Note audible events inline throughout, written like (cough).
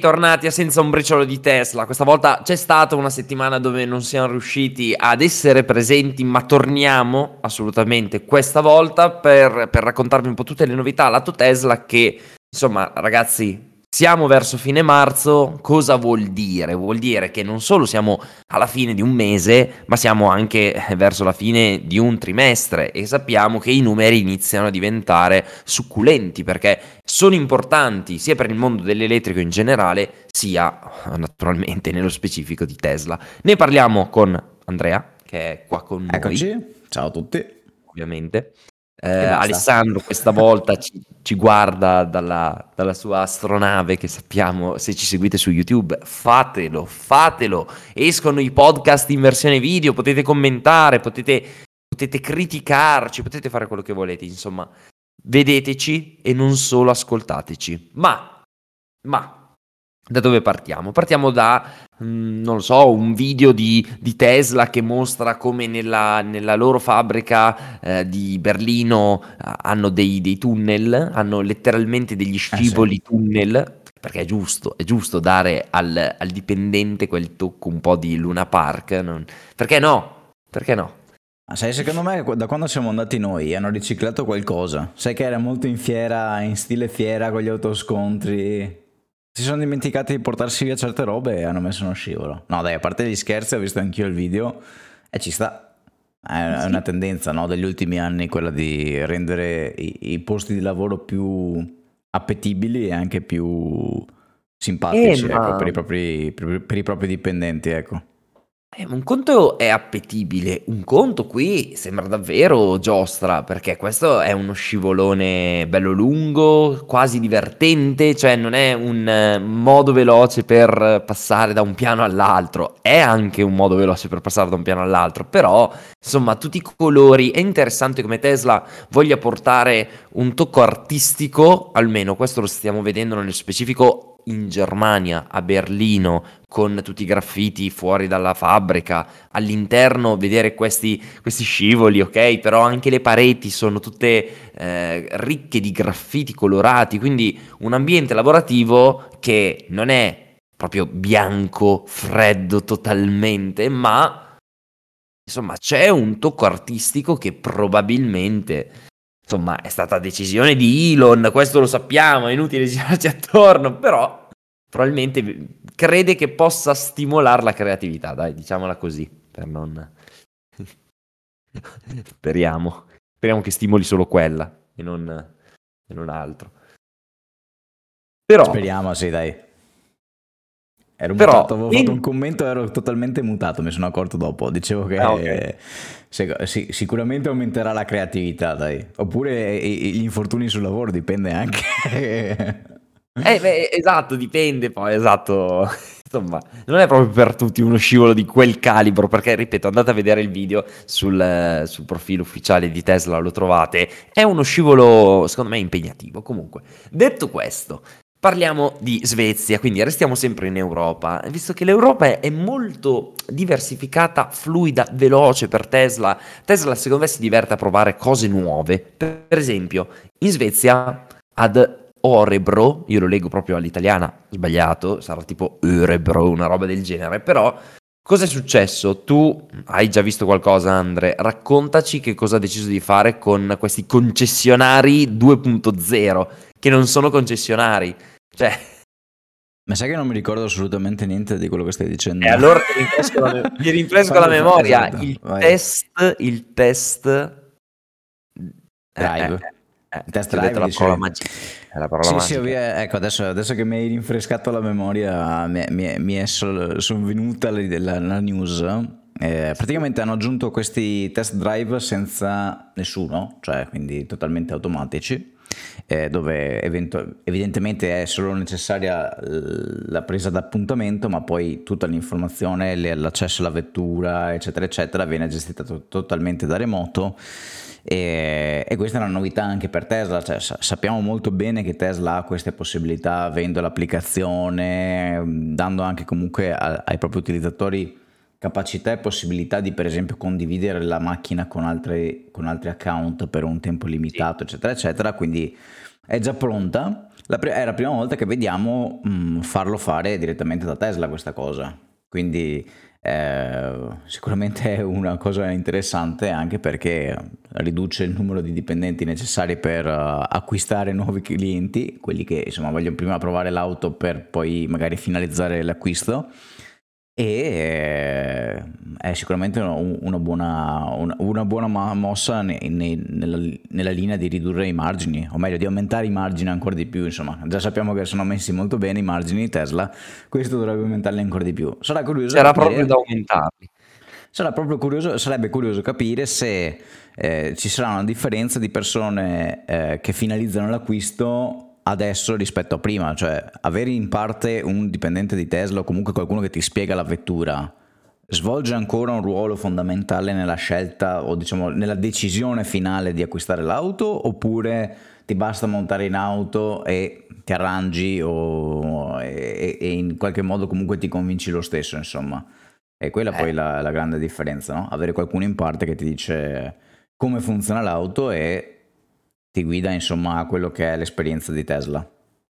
Tornati a senza un briciolo di Tesla. Questa volta c'è stata una settimana dove non siamo riusciti ad essere presenti, ma torniamo assolutamente questa volta per, per raccontarvi un po' tutte le novità lato Tesla che, insomma, ragazzi, siamo verso fine marzo, cosa vuol dire? Vuol dire che non solo siamo alla fine di un mese, ma siamo anche verso la fine di un trimestre e sappiamo che i numeri iniziano a diventare succulenti perché sono importanti sia per il mondo dell'elettrico in generale, sia naturalmente nello specifico di Tesla. Ne parliamo con Andrea, che è qua con noi. Eccoci, ciao a tutti. Ovviamente. Eh, Alessandro questa volta ci, ci guarda dalla, dalla, sua astronave che sappiamo se ci seguite su YouTube fatelo, fatelo. Escono i podcast in versione video potete commentare, potete, potete criticarci potete fare quello che volete insomma. Vedeteci e non solo ascoltateci. Ma, ma da dove partiamo? Partiamo da, mm, non so, un video di, di Tesla che mostra come nella, nella loro fabbrica eh, di Berlino hanno dei, dei, tunnel, hanno letteralmente degli scivoli eh sì. tunnel, perché è giusto, è giusto dare al, al, dipendente quel tocco un po' di Luna Park, non... perché no? Perché no? Ah, sai, secondo me da quando siamo andati noi hanno riciclato qualcosa. Sai che era molto in fiera, in stile fiera con gli autoscontri. Si sono dimenticati di portarsi via certe robe e hanno messo uno scivolo. No, dai, a parte gli scherzi, ho visto anch'io il video e ci sta. È sì. una tendenza no, degli ultimi anni quella di rendere i, i, posti di lavoro più appetibili e anche più simpatici eh, ecco, ma... per, i propri, per, per i propri dipendenti. Ecco. Eh, un conto è appetibile, un conto qui sembra davvero giostra, perché questo è uno scivolone bello lungo, quasi divertente, cioè non è un eh, modo veloce per passare da un piano all'altro, è anche un modo veloce per passare da un piano all'altro, però insomma tutti i colori, è interessante come Tesla voglia portare un tocco artistico, almeno questo lo stiamo vedendo nello specifico in Germania, a Berlino, con tutti i graffiti fuori dalla fabbrica, all'interno vedere questi, questi scivoli, ok? Però anche le pareti sono tutte eh, ricche di graffiti colorati, quindi un ambiente lavorativo che non è proprio bianco, freddo totalmente, ma insomma c'è un tocco artistico che probabilmente insomma, è stata decisione di Elon, questo lo sappiamo, è inutile girarci attorno, però probabilmente crede che possa stimolare la creatività, dai, diciamola così, per non... (laughs) Speriamo. Speriamo che stimoli solo quella e non, e non altro. Però... Speriamo, sì, dai. Ero Però, mutato, avevo in... fatto un commento, ero totalmente mutato, mi sono accorto dopo. Dicevo che ah, okay. Sì, sicuramente aumenterà la creatività, dai. Oppure gli infortuni sul lavoro, dipende anche. (laughs) eh, beh, esatto, dipende poi, esatto. (laughs) Insomma, non è proprio per tutti uno scivolo di quel calibro, perché, ripeto, andate a vedere il video sul, sul profilo ufficiale di Tesla, lo trovate. È uno scivolo, secondo me, impegnativo. Comunque, detto questo, Parliamo di Svezia, quindi restiamo sempre in Europa, visto che l'Europa è molto diversificata, fluida, veloce per Tesla. Tesla secondo me si diverte a provare cose nuove. Per esempio, in Svezia ad Orebro, io lo leggo proprio all'italiana, sbagliato, sarà tipo Örebro, una roba del genere, però cosa è successo? Tu hai già visto qualcosa, Andre? Raccontaci che cosa ha deciso di fare con questi concessionari 2.0 che non sono concessionari. Cioè... Ma sai che non mi ricordo assolutamente niente di quello che stai dicendo? E allora ti rinfresco la, me- ti rinfresco la memoria. Il vai. test, il test... Drive. Eh, eh, eh, il test drive la parola magica. La parola sì, magica. sì, ovvia, ecco, adesso, adesso, che mi hai rinfrescato la memoria, mi, mi, mi è sovvenuta la, la, la news. Eh, praticamente hanno aggiunto questi test drive senza nessuno, cioè quindi totalmente automatici eh, dove evento- evidentemente è solo necessaria la presa d'appuntamento, ma poi tutta l'informazione, l'accesso alla vettura, eccetera, eccetera, viene gestita to- totalmente da remoto. E, e, questa è una novità anche per Tesla, cioè, sappiamo molto bene che Tesla ha queste possibilità avendo l'applicazione, dando anche comunque a, ai propri utilizzatori capacità e possibilità di per esempio condividere la macchina con altri, con altri account per un tempo limitato, sì. eccetera, eccetera, quindi è già pronta. La pri- è la prima volta che vediamo mh, mm, farlo fare direttamente da Tesla questa cosa. Quindi eh, sicuramente è una cosa interessante anche perché riduce il numero di dipendenti necessari per uh, acquistare nuovi clienti, quelli che insomma vogliono prima provare l'auto per poi magari finalizzare l'acquisto e eh, è sicuramente una buona, una buona mossa nella, nella, linea di ridurre i margini, o meglio di aumentare i margini ancora di più, insomma, già sappiamo che sono messi molto bene i margini di Tesla, questo dovrebbe aumentarli ancora di più. Sarà curioso Sarà proprio da aumentarli. Sarà proprio curioso, sarebbe curioso capire se eh, ci sarà una differenza di persone eh, che finalizzano l'acquisto adesso rispetto a prima, cioè avere in parte un dipendente di Tesla o comunque qualcuno che ti spiega la vettura svolge ancora un ruolo fondamentale nella scelta o diciamo nella decisione finale di acquistare l'auto oppure ti basta montare in auto e ti arrangi o, e, e, in qualche modo comunque ti convinci lo stesso insomma e quella eh. poi è la, la grande differenza no? avere qualcuno in parte che ti dice come funziona l'auto e ti guida insomma a quello che è l'esperienza di Tesla.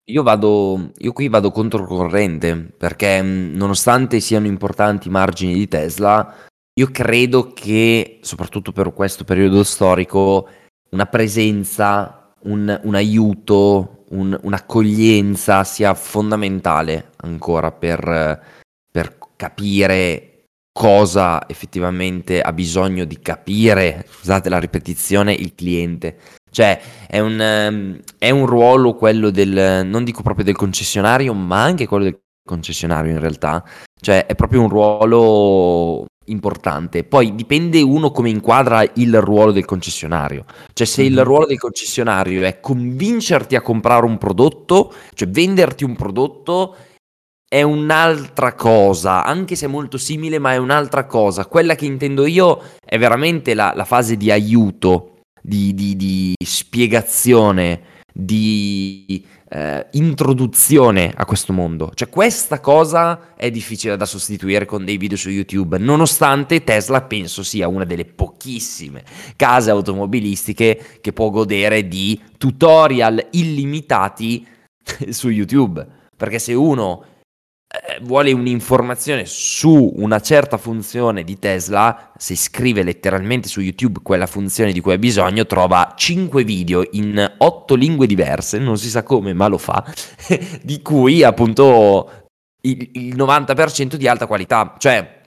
Io vado, io qui vado controcorrente perché nonostante siano importanti i margini di Tesla, io credo che soprattutto per questo periodo storico una presenza, un, un aiuto, un, un'accoglienza sia fondamentale ancora per, per capire cosa effettivamente ha bisogno di capire, scusate la ripetizione, il cliente. Cioè, è un, ehm, è un ruolo quello del, non dico proprio del concessionario, ma anche quello del concessionario in realtà. Cioè, è proprio un ruolo importante. Poi dipende uno come inquadra il ruolo del concessionario. Cioè, se il mhm. ruolo del concessionario è convincerti a comprare un prodotto, cioè venderti un prodotto, è un'altra cosa, anche se è molto simile, ma è un'altra cosa. Quella che intendo io è veramente la, la fase di aiuto di, di, di spiegazione, di eh, introduzione a questo mondo. Cioè questa cosa è difficile da sostituire con dei video su YouTube, nonostante Tesla penso sia una delle pochissime case automobilistiche che può godere di tutorial illimitati (laughs) su YouTube. Perché se uno eh, vuole un'informazione su una certa funzione di Tesla, se scrive letteralmente su YouTube quella funzione di cui ha bisogno, trova 5 video in 8 lingue diverse, non si sa come, ma lo fa, (laughs) di cui appunto il, il 90% di alta qualità. Cioè,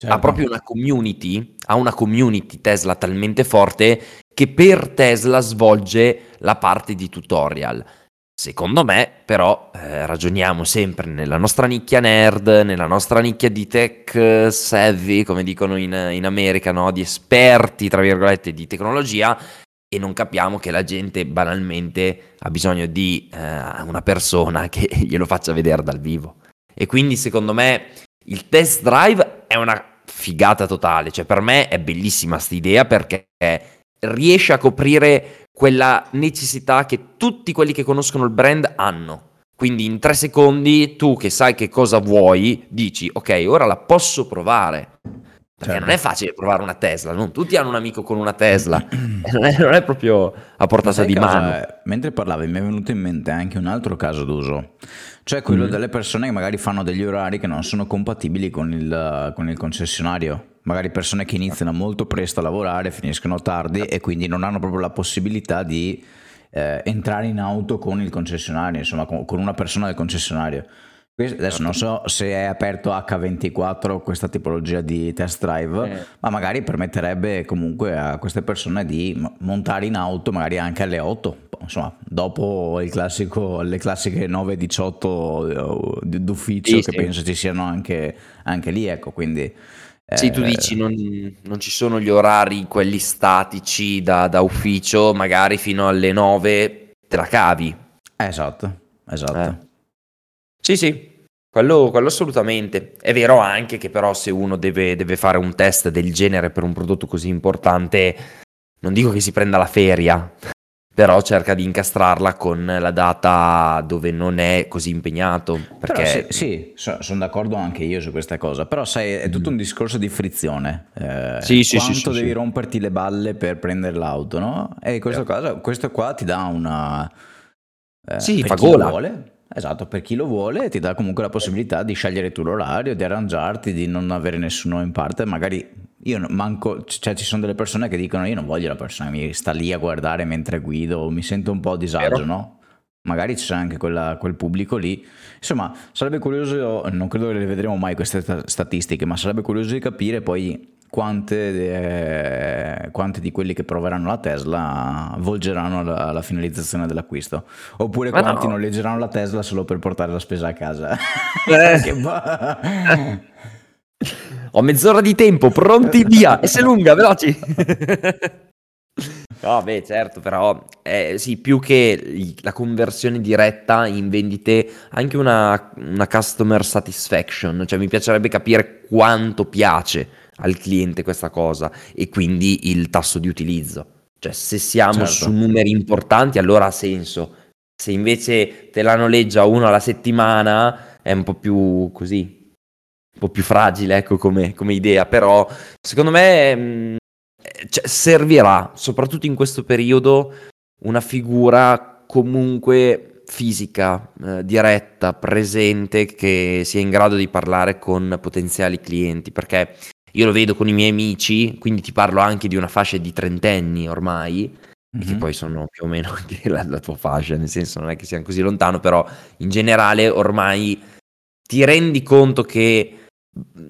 Certo. ha proprio una community, ha una community Tesla talmente forte che per Tesla svolge la parte di tutorial. Secondo me, però, eh, ragioniamo sempre nella nostra nicchia nerd, nella nostra nicchia di tech savvy, come dicono in, in America, no? di esperti, tra virgolette, di tecnologia, e non capiamo che la gente banalmente ha bisogno di eh, una persona che (laughs) glielo faccia vedere dal vivo. E quindi, secondo me, il test drive è una figata totale. Cioè, per me è bellissima questa idea perché riesce a coprire quella necessità che tutti quelli che conoscono il brand hanno. Quindi in tre secondi tu che sai che cosa vuoi dici ok ora la posso provare. Perché certo. non è facile provare una Tesla, non tutti hanno un amico con una Tesla, (clears throat) non è, non è proprio a portata di mano. È? Mentre parlavi mi è venuto in mente anche un altro caso d'uso, cioè quello mm. delle persone che magari fanno degli orari che non sono compatibili con il, con il concessionario magari persone che iniziano molto presto a lavorare, finiscono tardi e quindi non hanno proprio la possibilità di eh, entrare in auto con il concessionario, insomma con, con una persona del concessionario. Adesso non so se è aperto H24 questa tipologia di test drive, eh. ma magari permetterebbe comunque a queste persone di montare in auto magari anche alle 8, insomma, dopo classico, le classiche 9-18 eh, d'ufficio sì, che sì. penso ci siano anche, anche lì, ecco, quindi sì, tu dici non, non ci sono gli orari, quelli statici da, da ufficio, magari fino alle 9 te la cavi. Esatto, esatto. Eh. Sì, sì, quello, quello, assolutamente. È vero anche che però se uno deve, deve fare un test del genere per un prodotto così importante, non dico che si prenda la feria, però cerca di incastrarla con la data dove non è così impegnato. Perché... Se, sì, so, sono d'accordo anche io su questa cosa, però sai, è tutto un discorso di frizione. Eh, sì, sì, quanto sì, devi sì. romperti le balle per prendere l'auto, no? E questo, yeah. caso, questo qua ti dà una... Eh, sì, fa gola. Vuole, esatto, per chi lo vuole ti dà comunque la possibilità di scegliere tu l'orario, di arrangiarti, di non avere nessuno in parte, magari io manco, cioè ci sono delle persone che dicono io non voglio la persona che mi sta lì a guardare mentre guido, mi sento un po' a disagio, Vero. no? Magari c'è anche quella, quel pubblico lì. Insomma, sarebbe curioso, non credo che le vedremo mai queste statistiche, ma sarebbe curioso di capire poi quante, eh, quante, di quelli che proveranno la Tesla volgeranno alla, alla finalizzazione dell'acquisto oppure Ma quanti no. noleggeranno la Tesla solo per portare la spesa a casa eh. (laughs) (laughs) ho mezz'ora di tempo pronti via e se lunga veloci No, beh, certo, però eh, sì, più che la conversione diretta in vendite, anche una, una customer satisfaction, cioè mi piacerebbe capire quanto piace al cliente questa cosa e quindi il tasso di utilizzo. Cioè, se siamo certo. su numeri importanti, allora ha senso. Se invece te la noleggia uno alla settimana, è un po' più così, un po' più fragile, ecco, come, come idea. Però, secondo me, mh, mm, cioè, servirà, soprattutto in questo periodo, una figura comunque fisica, eh, diretta, presente, che sia in grado di parlare con potenziali clienti, perché io lo vedo con i miei amici, quindi ti parlo anche di una fascia di trentenni ormai, mm-hmm. che poi sono più o meno anche la, la tua fascia, nel senso non è che siamo così lontano, però in generale ormai ti rendi conto che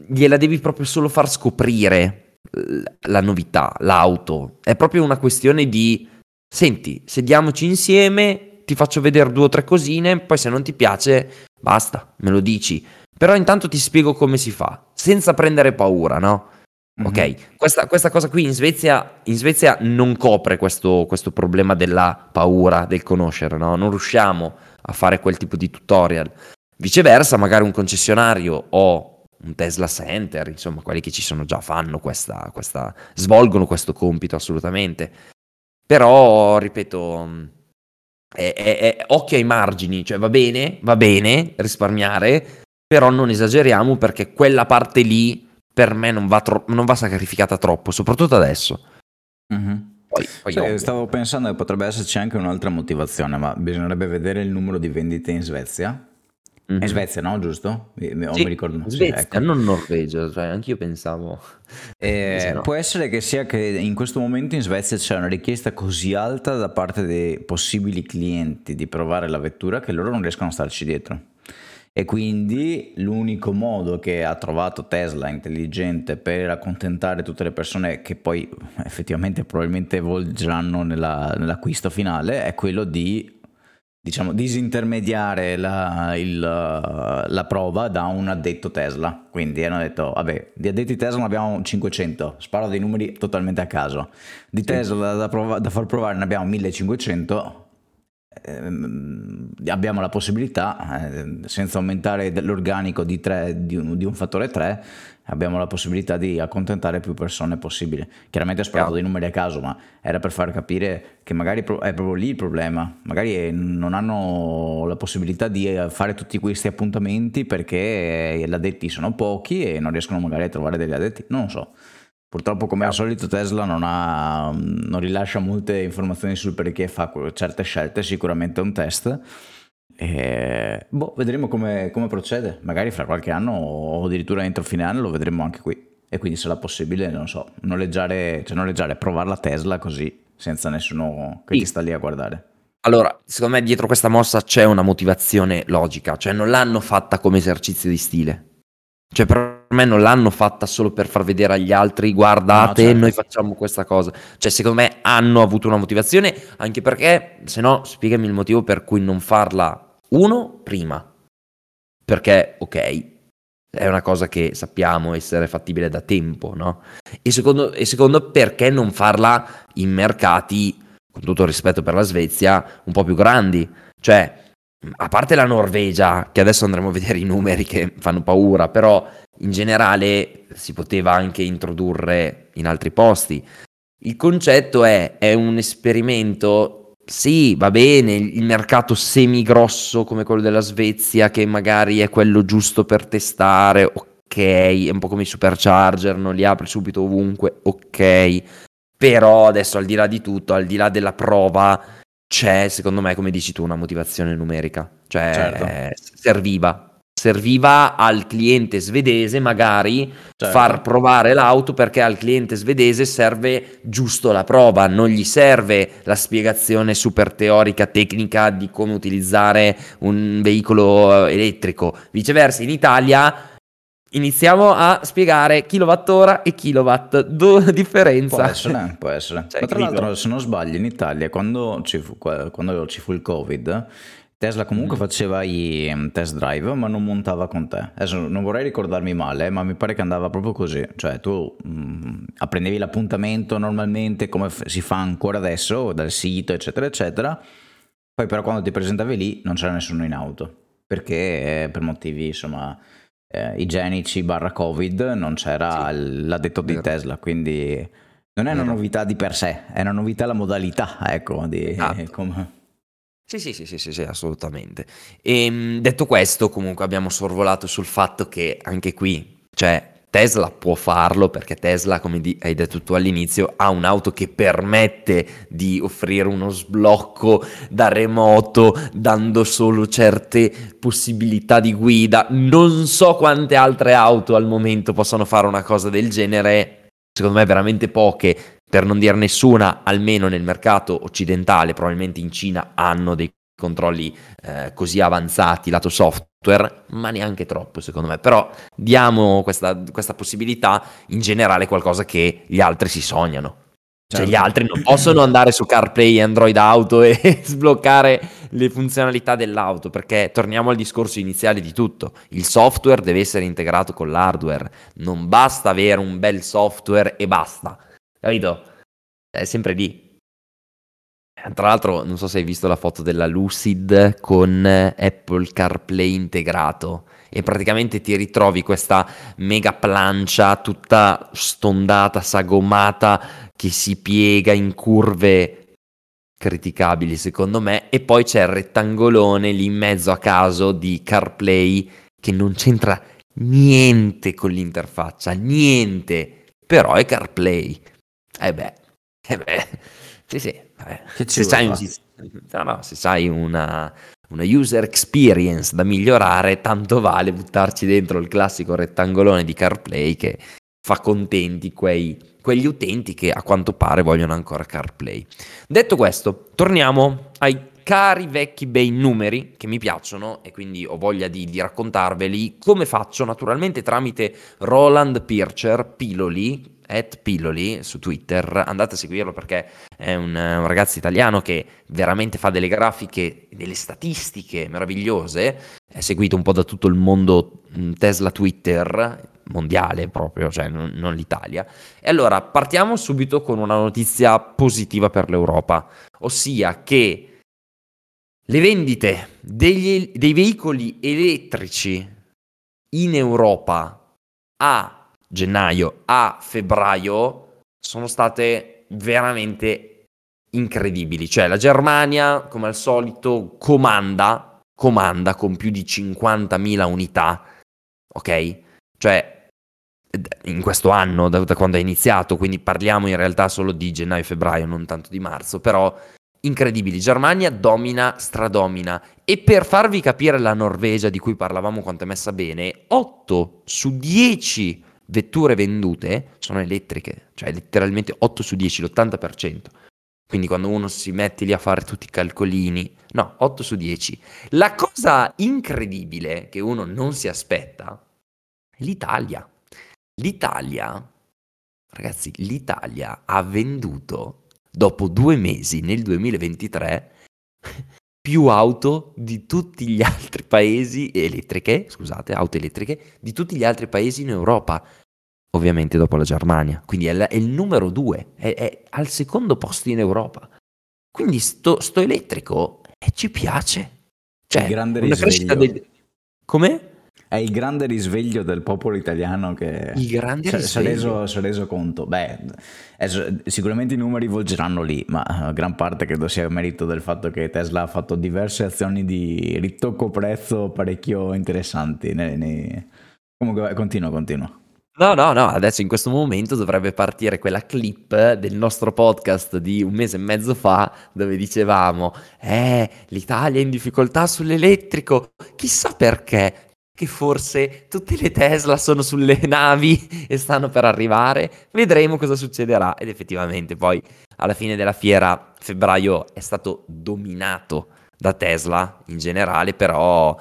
gliela devi proprio solo far scoprire la novità, l'auto. È proprio una questione di, senti, sediamoci insieme, ti faccio vedere due o tre cosine, poi se non ti piace, basta, me lo dici. Però intanto ti spiego come si fa, senza prendere paura, no? Mm-hmm. Ok, questa, questa, cosa qui in Svezia, in Svezia non copre questo, questo, problema della paura, del conoscere, no? Non riusciamo a fare quel tipo di tutorial. Viceversa, magari un concessionario o un Tesla Center, insomma, quelli che ci sono già fanno questa, questa svolgono questo compito assolutamente. Però, ripeto, è, è, è, occhio ai margini, cioè va bene, va bene risparmiare, però non esageriamo perché quella parte lì per me non va, tro- non va sacrificata troppo, soprattutto adesso. Mm-hmm. Poi, poi sì, stavo pensando che potrebbe esserci anche un'altra motivazione, ma bisognerebbe vedere il numero di vendite in Svezia. Mm-hmm. In Svezia, no? Giusto? Mi, sì, mi ricordo. Svezia, ecco. non Norvegia, cioè anch'io pensavo. (laughs) Eh, no. Può essere che sia che in questo momento in Svezia c'è una richiesta così alta da parte dei possibili clienti di provare la vettura che loro non riescono a starci dietro. E quindi l'unico modo che ha trovato Tesla intelligente per accontentare tutte le persone che poi effettivamente probabilmente volgeranno nella, nell'acquisto finale è quello di diciamo, disintermediare la, il, la, prova da un addetto Tesla. Quindi hanno detto, vabbè, di addetti Tesla ne abbiamo 500, sparo dei numeri totalmente a caso. Di Tesla da, prov- da far provare ne abbiamo 1500, Ehm, abbiamo la possibilità, eh, senza aumentare l'organico di, 3, di, un, di, un, fattore 3, abbiamo la possibilità di accontentare più persone possibile. Chiaramente ho sparato dei numeri a caso, ma era per far capire che magari è proprio lì il problema. Magari non hanno la possibilità di eh, fare tutti questi appuntamenti perché gli addetti sono pochi e non riescono magari a trovare degli addetti. Non lo so. Purtroppo, come al solito, Tesla non, ha, non rilascia molte informazioni sul perché fa certe scelte, sicuramente è un test. E, boh, vedremo come, come, procede. Magari fra qualche anno o addirittura entro fine anno lo vedremo anche qui. E quindi sarà possibile, non so, noleggiare, cioè noleggiare, provare la Tesla così, senza nessuno che sì. ti sta lì a guardare. Allora, secondo me dietro questa mossa c'è una motivazione logica, cioè non l'hanno fatta come esercizio di stile. Cioè, per me non l'hanno fatta solo per far vedere agli altri, guardate, no, certo. noi facciamo questa cosa. Cioè, secondo me hanno avuto una motivazione, anche perché, se no, spiegami il motivo per cui non farla, uno, prima. Perché, ok, è una cosa che sappiamo essere fattibile da tempo, no? E secondo, e secondo perché non farla in mercati, con tutto il rispetto per la Svezia, un po' più grandi. Cioè, a parte la Norvegia, che adesso andremo a vedere i numeri che fanno paura, però in generale si poteva anche introdurre in altri posti. Il concetto è, è un esperimento, sì, va bene, il mercato semi-grosso come quello della Svezia, che magari è quello giusto per testare, ok, è un po' come i supercharger, non li apri subito ovunque, ok, però adesso al di là di tutto, al di là della prova, c'è, secondo me, come dici tu, una motivazione numerica. Cioè, certo. serviva. Serviva al cliente svedese magari certo. far provare l'auto perché al cliente svedese serve giusto la prova, non gli serve la spiegazione super teorica, tecnica di come utilizzare un veicolo elettrico. Viceversa, in Italia Iniziamo a spiegare kilowattora e kilowatt, do, (laughs) differenza. Può essere, può essere. Cioè, Ma tra l'altro, se non sbaglio, in Italia, quando ci fu, quando ci fu il Covid, Tesla comunque mm. faceva i mm, test drive, ma non montava con te. Adesso non vorrei ricordarmi male, ma mi pare che andava proprio così. Cioè, tu mh, mm, apprendevi l'appuntamento normalmente, come f- si fa ancora adesso, dal sito, eccetera, eccetera. Poi però quando ti presentavi lì non c'era nessuno in auto, perché eh, per motivi, insomma eh, igienici barra covid non c'era sì. l'addetto di Tesla, quindi non è una novità di per sé, è una novità la modalità, ecco, di, ah. (laughs) come... Sì, sì, sì, sì, sì, sì, assolutamente. E ehm, detto questo, comunque abbiamo sorvolato sul fatto che anche qui, cioè, Tesla può farlo perché Tesla, come hai detto tu all'inizio, ha un'auto che permette di offrire uno sblocco da remoto, dando solo certe possibilità di guida. Non so quante altre auto al momento possano fare una cosa del genere. Secondo me veramente poche, per non dire nessuna, almeno nel mercato occidentale, probabilmente in Cina hanno dei controlli eh, così avanzati lato software, ma neanche troppo secondo me, però diamo questa, questa possibilità in generale qualcosa che gli altri si sognano. Cioè certo. gli altri non possono andare su CarPlay e Android Auto e (laughs) sbloccare le funzionalità dell'auto, perché torniamo al discorso iniziale di tutto, il software deve essere integrato con l'hardware, non basta avere un bel software e basta, capito? È sempre lì, tra l'altro, non so se hai visto la foto della Lucid con Apple CarPlay integrato. E praticamente ti ritrovi questa mega plancia tutta stondata, sagomata che si piega in curve criticabili secondo me. E poi c'è il rettangolone lì in mezzo a caso di CarPlay che non c'entra niente con l'interfaccia, niente, però è CarPlay. E eh beh, eh beh, sì sì, se sai, un, no, no, se sai una, una user experience da migliorare, tanto vale buttarci dentro il classico rettangolone di CarPlay che fa contenti quei, quegli utenti che a quanto pare vogliono ancora CarPlay. Detto questo, torniamo ai cari vecchi bei numeri che mi piacciono e quindi ho voglia di, di raccontarveli come faccio naturalmente tramite Roland Pircher, Piloli, at Pilloli su Twitter, andate a seguirlo perché è un, un, ragazzo italiano che veramente fa delle grafiche, delle statistiche meravigliose, è seguito un po' da tutto il mondo mm, Tesla Twitter, mondiale proprio, cioè non, non l'Italia. E allora partiamo subito con una notizia positiva per l'Europa, ossia che le vendite degli, dei veicoli elettrici in Europa a gennaio a febbraio sono state veramente incredibili. Cioè la Germania, come al solito, comanda, comanda con più di 50.000 unità, ok? Cioè in questo anno, da, da quando è iniziato, quindi parliamo in realtà solo di gennaio-febbraio, non tanto di marzo, però incredibili. Germania domina, stradomina. E per farvi capire la Norvegia di cui parlavamo quanto è messa bene, 8 su 10 vetture vendute sono elettriche, cioè letteralmente 8 su 10, l'80%. Quindi quando uno si mette lì a fare tutti i calcolini, no, 8 su 10. La cosa incredibile che uno non si aspetta è l'Italia. L'Italia, ragazzi, l'Italia ha venduto dopo due mesi nel 2023 (laughs) più auto di tutti gli altri paesi elettriche, scusate, auto elettriche, di tutti gli altri paesi in Europa. Ovviamente dopo la Germania. Quindi è, è il numero due, è, è, al secondo posto in Europa. Quindi sto, sto elettrico eh, ci piace. Cioè, il grande risveglio. Del... Come? È il grande risveglio del popolo italiano che si, è reso, si è reso conto. Beh, sicuramente i numeri volgeranno lì, ma gran parte credo sia merito del fatto che Tesla ha fatto diverse azioni di ritocco prezzo parecchio interessanti. Nei, nei... Comunque, continua, continua. No, no, no, adesso in questo momento dovrebbe partire quella clip del nostro podcast di un mese e mezzo fa dove dicevamo, eh, l'Italia è in difficoltà sull'elettrico, chissà perché, che forse tutte le Tesla sono sulle (laughs) navi e stanno per arrivare, vedremo cosa succederà. Ed effettivamente poi alla fine della fiera febbraio è stato dominato da Tesla in generale, però,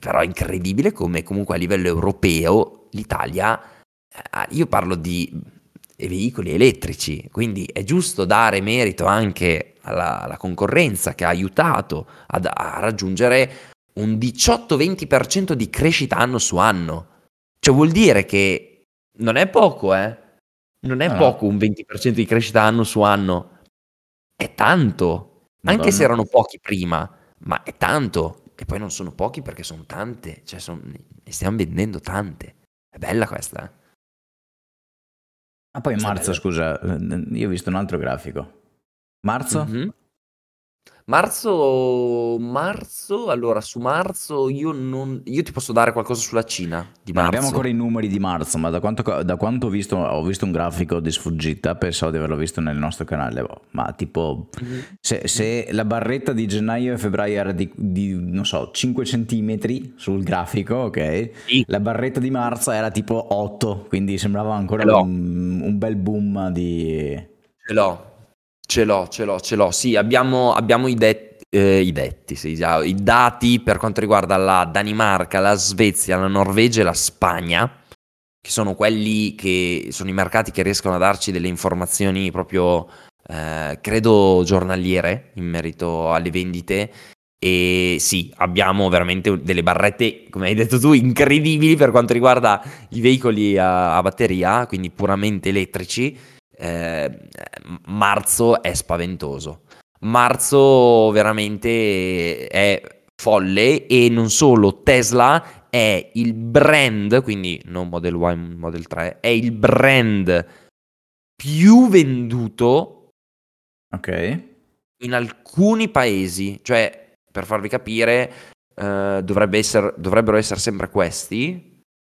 però è incredibile come comunque a livello europeo l'Italia, eh, io parlo di veicoli elettrici, quindi è giusto dare merito anche alla, alla concorrenza che ha aiutato ad, a raggiungere un 18-20% di crescita anno su anno. Cioè vuol dire che non è poco, eh? Non è no. poco un 20% di crescita anno su anno. È tanto. Madonna. Anche se erano pochi prima, ma è tanto. E poi non sono pochi perché sono tante. Cioè son... ne stiamo vendendo tante. È bella questa. Eh? Ah, poi marzo, scusa, io ho visto un altro grafico. Marzo? Mm-hmm. Marzo, marzo, allora su marzo io non, io ti posso dare qualcosa sulla Cina di Non abbiamo ancora i numeri di marzo, ma da quanto, da quanto ho visto, ho visto un grafico di sfuggita, pensavo di averlo visto nel nostro canale, boh, ma tipo mm-hmm. se, se la barretta di gennaio e febbraio era di, di, non so, 5 centimetri sul grafico, ok? Sì. La barretta di marzo era tipo 8, quindi sembrava ancora un, un bel boom di... Ce l'ho, Ce l'ho, ce l'ho, ce l'ho. Sì, abbiamo, abbiamo i, de- eh, i detti, sì, i dati per quanto riguarda la Danimarca, la Svezia, la Norvegia e la Spagna, che sono quelli che sono i mercati che riescono a darci delle informazioni proprio, eh, credo, giornaliere in merito alle vendite. E sì, abbiamo veramente delle barrette, come hai detto tu, incredibili per quanto riguarda i veicoli a, a batteria, quindi puramente elettrici eh, marzo è spaventoso. Marzo veramente è folle e non solo Tesla è il brand, quindi non Model Y, Model 3, è il brand più venduto Ok. in alcuni paesi, cioè per farvi capire eh, dovrebbe essere, dovrebbero essere sempre questi,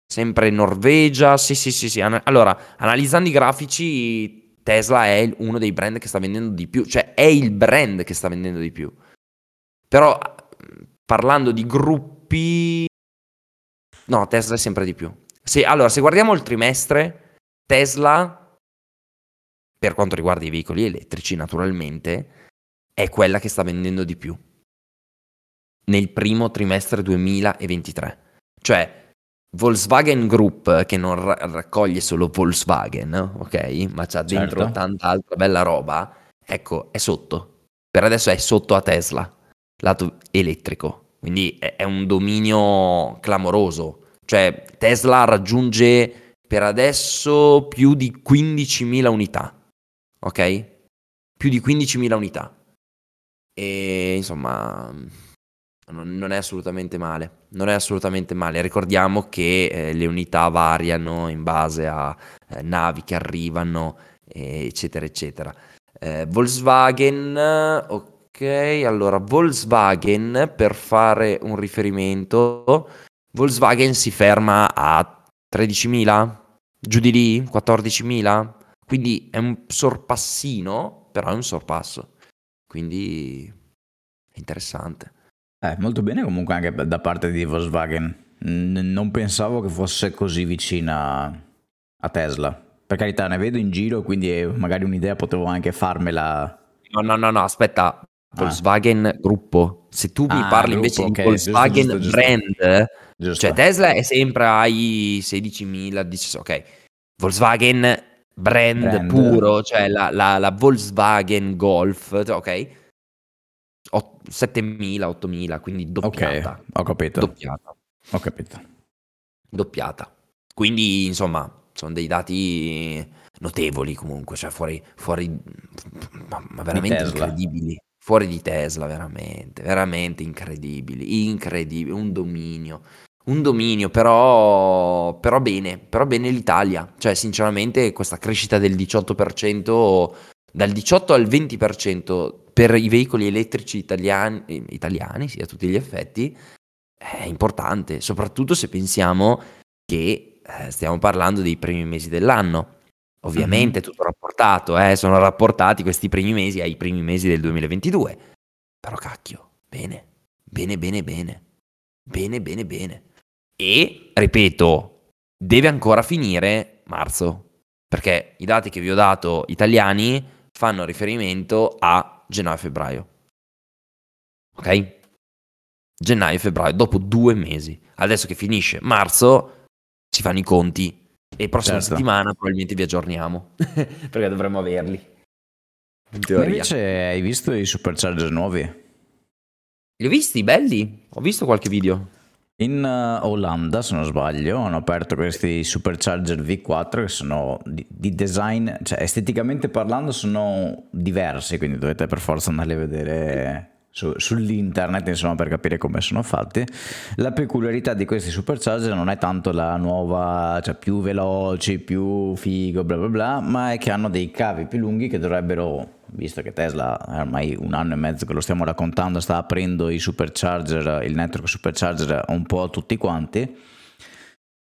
Sempre Norvegia, sì sì sì sì. Allora, analizzando i grafici, Tesla è uno dei brand che sta vendendo di più, cioè è il brand che sta vendendo di più. Però parlando di gruppi, no, Tesla è sempre di più. Se, allora, se guardiamo il trimestre, Tesla, per quanto riguarda i veicoli elettrici, naturalmente, è quella che sta vendendo di più nel primo trimestre 2023. Cioè, Volkswagen Group, che non ra- raccoglie solo Volkswagen, ok? Ma c'ha dentro certo. tanta altra bella roba, ecco, è sotto. Per adesso è sotto a Tesla, lato elettrico. Quindi è, è un dominio clamoroso. Cioè, Tesla raggiunge per adesso più di 15.000 unità, ok? Più di 15.000 unità. E insomma non, è assolutamente male, non è assolutamente male. Ricordiamo che eh, le unità variano in base a eh, navi che arrivano, eh, eccetera, eccetera. Eh, Volkswagen, ok, allora Volkswagen per fare un riferimento, Volkswagen si ferma a 13.000, giù di lì, 14.000, quindi è un sorpassino, però è un sorpasso, quindi è interessante. Eh, molto bene comunque anche da parte di Volkswagen. N- non pensavo che fosse così vicina a Tesla. Per carità, ne vedo in giro, quindi magari un'idea potevo anche farmela. No, no, no, no, aspetta. Ah. Volkswagen ah. gruppo. Se tu mi ah, parli gruppo, invece okay. di Volkswagen giusto, giusto, brand, giusto. cioè Tesla è sempre ai 16.000, 16, ok. Volkswagen brand, brand. puro, cioè la, la, la Volkswagen Golf, ok? 7.000, 8.000, quindi doppiata. Ok, ho capito. Doppiata. Ho capito. Doppiata. Quindi, insomma, sono dei dati notevoli comunque, cioè fuori, fuori ma veramente incredibili. Fuori di Tesla, veramente, veramente incredibili, incredibili, un dominio. Un dominio, però, però bene, però bene l'Italia. Cioè, sinceramente, questa crescita del 18%, dal 18 al 20% per i veicoli elettrici italiani, italiani sì, a tutti gli effetti, è importante, soprattutto se pensiamo che eh, stiamo parlando dei primi mesi dell'anno. Ovviamente mm-hmm. tutto rapportato, eh, sono rapportati questi primi mesi ai primi mesi del 2022. Però cacchio, bene, bene, bene, bene, bene, bene, bene. E, ripeto, deve ancora finire marzo, perché i dati che vi ho dato italiani fanno riferimento a gennaio-febbraio. Ok? Gennaio-febbraio, dopo due mesi. Adesso che finisce marzo, si fanno i conti e prossima certo. settimana probabilmente vi aggiorniamo, (laughs) perché dovremmo averli. In teoria. invece hai visto i supercharger nuovi? Li ho visti, belli. Ho visto qualche video. In uh, Olanda, se non sbaglio, hanno aperto questi Supercharger V4 che sono di, di, design, cioè esteticamente parlando sono diversi, quindi dovete per forza andarli a vedere su, sull'internet, insomma, per capire come sono fatti. La peculiarità di questi supercharger non è tanto la nuova, cioè più veloci, più figo, bla bla bla, ma è che hanno dei cavi più lunghi che dovrebbero, visto che Tesla è ormai un anno e mezzo che lo stiamo raccontando, sta aprendo i supercharger, il network supercharger un po' a tutti quanti.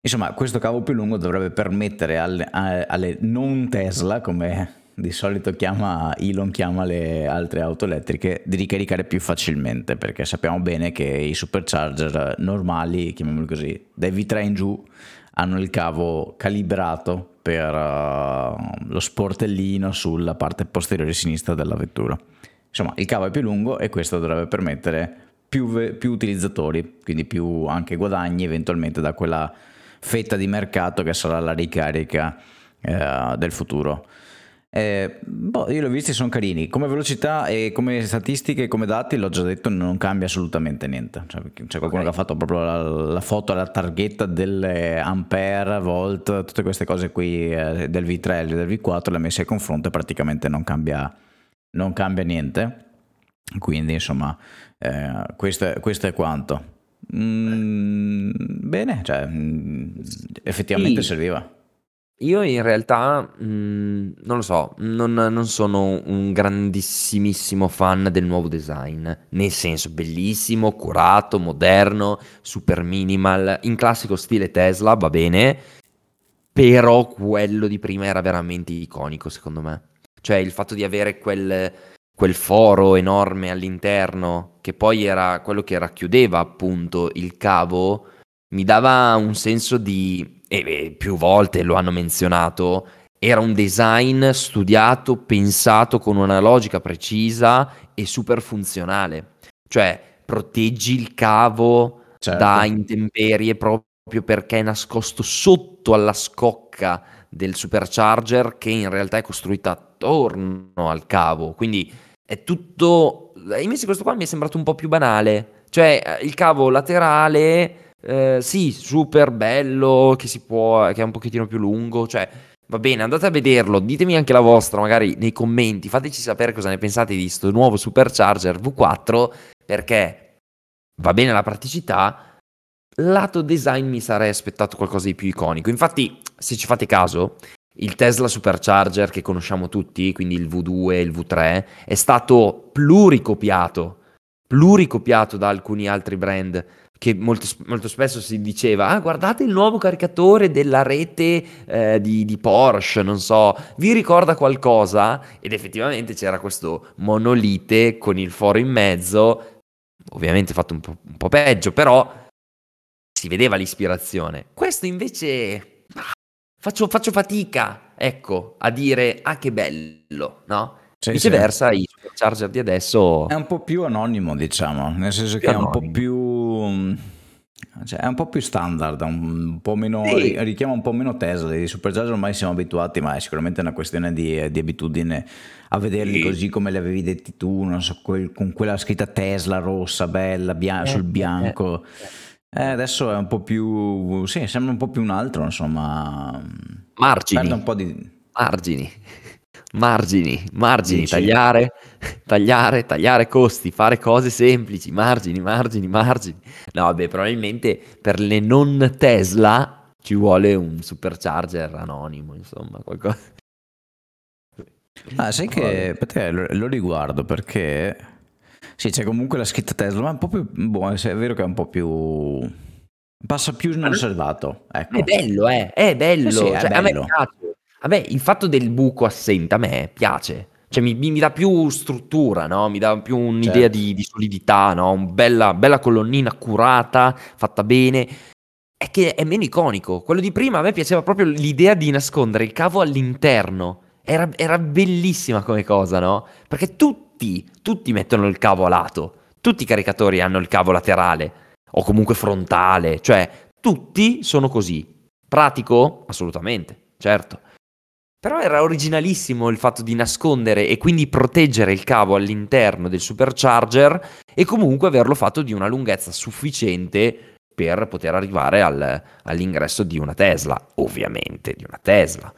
Insomma, questo cavo più lungo dovrebbe permettere alle, alle non Tesla, come di solito chiama, Elon chiama le altre auto elettriche di ricaricare più facilmente perché sappiamo bene che i supercharger normali, chiamiamoli così, dai V3 in giù hanno il cavo calibrato per uh, lo sportellino sulla parte posteriore sinistra della vettura. Insomma, il cavo è più lungo e questo dovrebbe permettere più, più utilizzatori, quindi più anche guadagni eventualmente da quella fetta di mercato che sarà la ricarica uh, del futuro. Eh, boh, io l'ho visti, sono carini. Come velocità e come statistiche, come dati, l'ho già detto, non cambia assolutamente niente. Cioè, c'è qualcuno okay. che ha fatto proprio la, la foto alla targhetta delle ampere, volt, tutte queste cose qui eh, del V3 e del V4, le ha messe a confronto e praticamente non cambia, non cambia niente. Quindi, insomma, eh, questo, è, questo, è quanto. Mm, bene, cioè, mm, effettivamente sì. serviva. Io in realtà, mhmm, non lo so, non non sono un grandissimissimo fan del nuovo design, nel senso bellissimo, curato, moderno, super minimal, in classico stile Tesla, va bene, però quello di prima era veramente iconico secondo me. Cioè il fatto di avere quel quel foro enorme all'interno, che poi era quello che racchiudeva appunto il cavo, mi dava un senso di e più volte lo hanno menzionato, era un design studiato, pensato con una logica precisa e super funzionale. Cioè, proteggi il cavo certo. da intemperie proprio perché è nascosto sotto alla scocca del supercharger che in realtà è costruita attorno al cavo. Quindi è tutto... Invece questo qua mi è sembrato un po' più banale. Cioè, il cavo laterale eh, sì, super bello, che si può, che è un pochettino più lungo, cioè va bene, andate a vederlo, ditemi anche la vostra, magari nei commenti, fateci sapere cosa ne pensate di questo nuovo supercharger V4, perché va bene la praticità, lato design mi sarei aspettato qualcosa di più iconico. Infatti, se ci fate caso, il Tesla Supercharger che conosciamo tutti, quindi il V2 e il V3, è stato pluricopiato, pluricopiato da alcuni altri brand che molto, molto, spesso si diceva, ah guardate il nuovo caricatore della rete eh, di, di, Porsche, non so, vi ricorda qualcosa? Ed effettivamente c'era questo monolite con il foro in mezzo, ovviamente fatto un po', un po peggio, però si vedeva l'ispirazione. Questo invece ah, faccio, faccio, fatica, ecco, a dire, ah che bello, no? Sì, Viceversa, sì. i supercharger di adesso... È un po' più anonimo, diciamo, nel senso che è un po' più... Cioè, è un po' più standard, un po' meno, sì. richiama un po' meno Tesla. I supercharger ormai siamo abituati, ma è sicuramente una questione di, di abitudine a vederli sì. così come li avevi detti tu, non so, quel, con quella scritta Tesla rossa, bella, bian- eh, sul bianco. Eh, eh, adesso è un po' più, sì, sembra un po' più un altro, insomma. Margini. Perde un po' di... Margini margini, margini, Dici. tagliare, (laughs) tagliare, tagliare costi, fare cose semplici, margini, margini, margini. No, vabbè, probabilmente per le non Tesla ci vuole un supercharger anonimo, insomma, qualcosa. Ah, sai che te lo, lo riguardo perché sì, c'è comunque la scritta Tesla, ma è un po' più boh, è vero che è un po' più Passa più inosservato. Ecco. È bello, eh, è bello. Eh sì, è cioè, bello. A me piace. A me il fatto del buco assente a me piace. Cioè mi, mi dà più struttura, no? Mi dà più un'idea certo. di, di, solidità, no? Una bella, bella colonnina curata, fatta bene. È che è meno iconico. Quello di prima a me piaceva proprio l'idea di nascondere il cavo all'interno. Era, era bellissima come cosa, no? Perché tutti, tutti mettono il cavo a lato. Tutti i caricatori hanno il cavo laterale o comunque frontale, cioè tutti sono così. Pratico? Assolutamente, certo. Però era originalissimo il fatto di nascondere e quindi proteggere il cavo all'interno del supercharger e comunque averlo fatto di una lunghezza sufficiente per poter arrivare al, all'ingresso di una Tesla, ovviamente di una Tesla.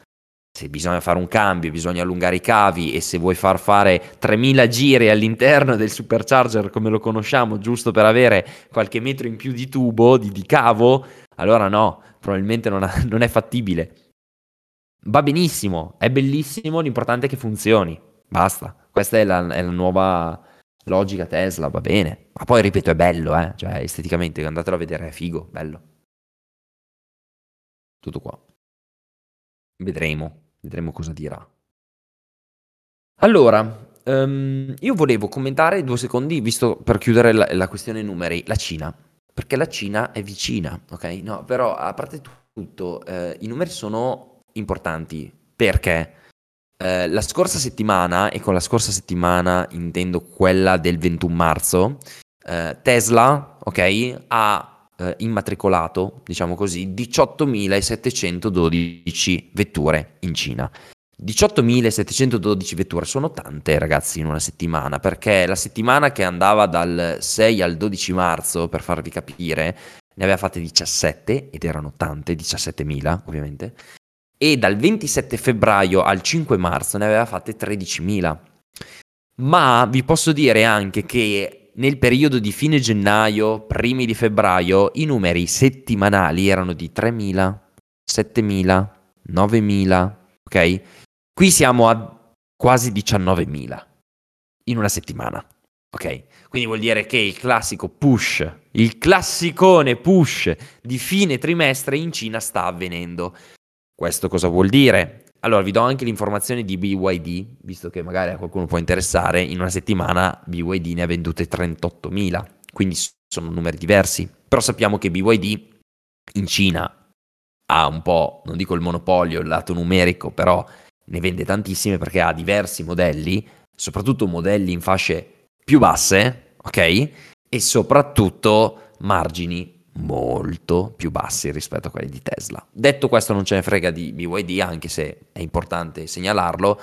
Se bisogna fare un cambio, bisogna allungare i cavi e se vuoi far fare 3000 giri all'interno del supercharger come lo conosciamo, giusto per avere qualche metro in più di tubo, di, di cavo, allora no, probabilmente non, ha, non è fattibile. Va benissimo, è bellissimo, l'importante è che funzioni. Basta. Questa è la, è la nuova logica Tesla, va bene. Ma poi ripeto, è bello, eh? Cioè, esteticamente, andatelo a vedere, è figo, bello. Tutto qua. Vedremo, vedremo cosa dirà. Allora, um, io volevo commentare due secondi, visto per chiudere la, la questione numeri, la Cina. Perché la Cina è vicina, ok? No, però a parte tutto, eh, i numeri sono importanti perché eh, la scorsa settimana, e con la scorsa settimana intendo quella del 21 marzo, eh, Tesla, ok, ha eh, immatricolato, diciamo così, 18.712 vetture in Cina. 18.712 vetture sono tante ragazzi in una settimana perché la settimana che andava dal 6 al 12 marzo per farvi capire ne aveva fatte 17 ed erano tante, 17.000 ovviamente e dal 27 febbraio al 5 marzo ne aveva fatte 13.000. Ma vi posso dire anche che nel periodo di fine gennaio, primi di febbraio, i numeri settimanali erano di 3.000, 7.000, 9.000, ok? Qui siamo a quasi 19.000 in una settimana, ok? Quindi vuol dire che il classico push, il classicone push di fine trimestre in Cina sta avvenendo. Questo cosa vuol dire? Allora, vi do anche l'informazione di BYD, visto che magari a qualcuno può interessare, in una settimana BYD ne ha vendute 38.000, quindi sono numeri diversi. Però sappiamo che BYD in Cina ha un po', non dico il monopolio, il lato numerico, però ne vende tantissime perché ha diversi modelli, soprattutto modelli in fasce più basse, ok? E soprattutto margini molto più bassi rispetto a quelli di Tesla. Detto questo non ce ne frega di BYD, anche se è importante segnalarlo,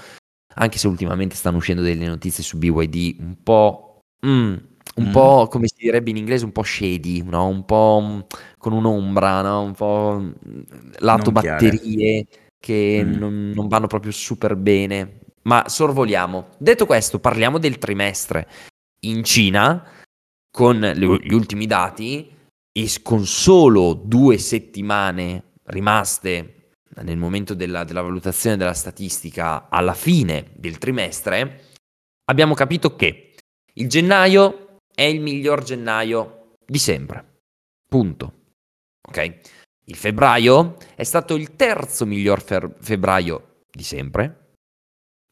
anche se ultimamente stanno uscendo delle notizie su BYD un po'... Mm, un mm. po' come si direbbe in inglese, un po' shady, no? un po' mm, con un'ombra, no? un po' mm, lato non batterie che mm. non, non vanno proprio super bene. Ma sorvoliamo. Detto questo, parliamo del trimestre. In Cina, con gli ultimi dati, e con solo due settimane rimaste nel momento della, della, valutazione della statistica alla fine del trimestre, abbiamo capito che il gennaio è il miglior gennaio di sempre. Punto. Ok? Il febbraio è stato il terzo miglior fer- febbraio di sempre.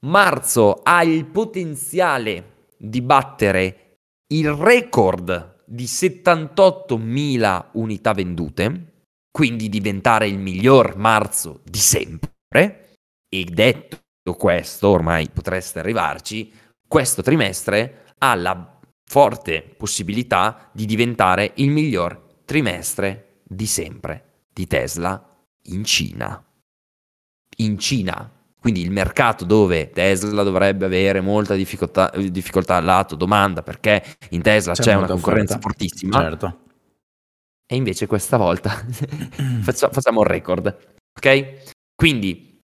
Marzo ha il potenziale di battere il record di 78.000 unità vendute, quindi diventare il miglior marzo di sempre. E detto questo, ormai potreste arrivarci, questo trimestre ha la forte possibilità di diventare il miglior trimestre di sempre di Tesla in Cina. In Cina, quindi il mercato dove Tesla dovrebbe avere molta difficoltà, difficoltà lato domanda perché in Tesla c'è, c'è una concorrenza offerta. fortissima. Certo. E invece questa volta (laughs) facciamo un record. Ok? Quindi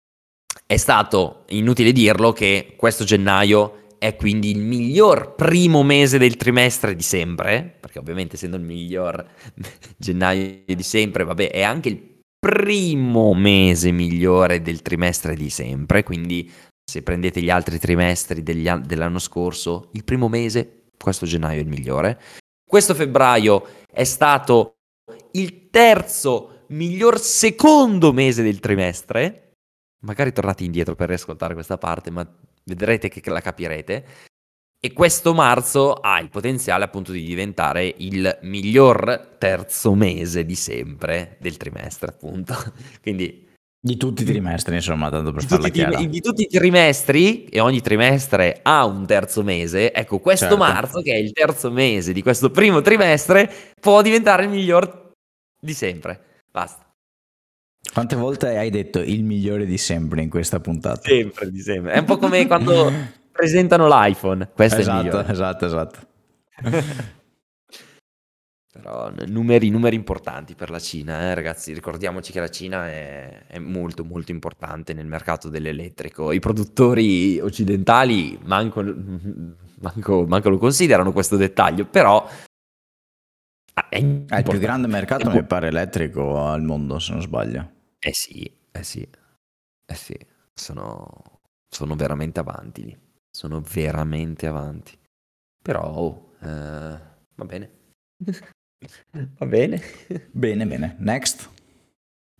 è stato inutile dirlo che questo gennaio è quindi il miglior primo mese del trimestre di sempre, perché ovviamente essendo il miglior (laughs) gennaio di sempre, vabbè, è anche il primo mese migliore del trimestre di sempre, quindi se prendete gli altri trimestri degli, dell'anno scorso, il primo mese, questo gennaio è il migliore. Questo febbraio è stato il terzo miglior secondo mese del trimestre. Magari tornate indietro per riascoltare questa parte, ma vedrete che la capirete. E questo marzo ha il potenziale appunto di diventare il miglior terzo mese di sempre del trimestre, appunto. (laughs) Quindi di tutti i trimestri, insomma, tanto per farla chiara. Di, di tutti i trimestri, e ogni trimestre ha un terzo mese, ecco, questo certo. marzo, che è il terzo mese di questo primo trimestre, può diventare il miglior di sempre. Basta. Quante volte hai detto il migliore di sempre in questa puntata? Sempre, di sempre. È un po' come quando (laughs) presentano l'iPhone. Questo esatto, è il migliore. Esatto, esatto. (laughs) Però numeri, numeri importanti per la Cina, eh, ragazzi. Ricordiamoci che la Cina è, è, molto, molto importante nel mercato dell'elettrico. I produttori occidentali manco, (laughs) manco, manco lo considerano questo dettaglio, però è, è il più grande mercato, mi pare, elettrico al mondo, se non sbaglio. Eh sì, eh sì, eh sì. Sono, sono veramente avanti lì. Sono veramente avanti. Però, oh, eh, va bene. (laughs) Va bene. Bene, bene. Next.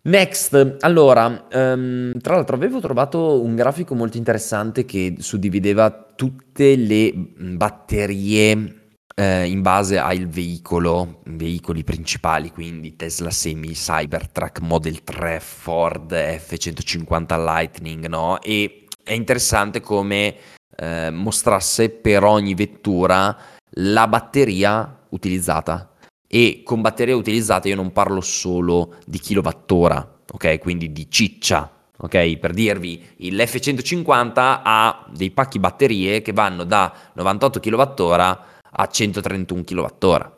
Next, allora, um, tra l'altro avevo trovato un grafico molto interessante che suddivideva tutte le batterie eh, in base al veicolo, veicoli principali, quindi Tesla Semi, Cybertruck, Model 3, Ford F150 Lightning, no? E è interessante come eh, mostrasse per ogni vettura la batteria utilizzata e con batterie utilizzate io non parlo solo di kilowattora, ok? Quindi di ciccia, ok? Per dirvi, l'F150 ha dei pacchi batterie che vanno da 98 kWh a 131 kWh.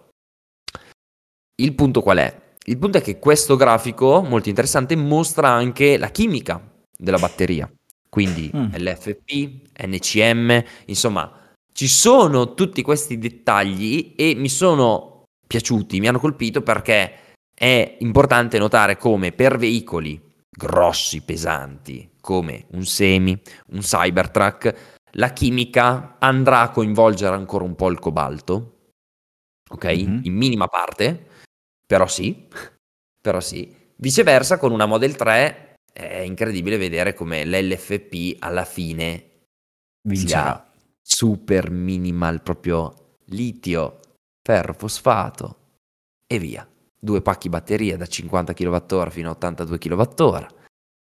Il punto qual è? Il punto è che questo grafico, molto interessante, mostra anche la chimica della batteria. Quindi mm. LFP, NCM, insomma, ci sono tutti questi dettagli e mi sono piaciuti, mi hanno colpito perché è importante notare come per veicoli grossi, pesanti, come un semi, un Cybertruck, la chimica andrà a coinvolgere ancora un po' il cobalto, ok? Mm-hmm. In minima parte, però sì, (laughs) però sì. Viceversa con una Model 3 è incredibile vedere come l'LFP alla fine vincerà super minimal proprio litio ferro, fosfato e via. Due pacchi batteria da 50 kWh fino a 82 kWh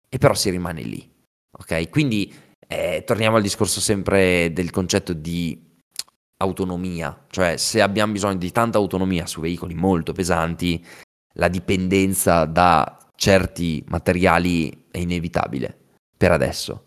e però si rimane lì. Ok? Quindi eh, torniamo al discorso sempre del concetto di autonomia, cioè se abbiamo bisogno di tanta autonomia su veicoli molto pesanti, la dipendenza da certi materiali è inevitabile per adesso.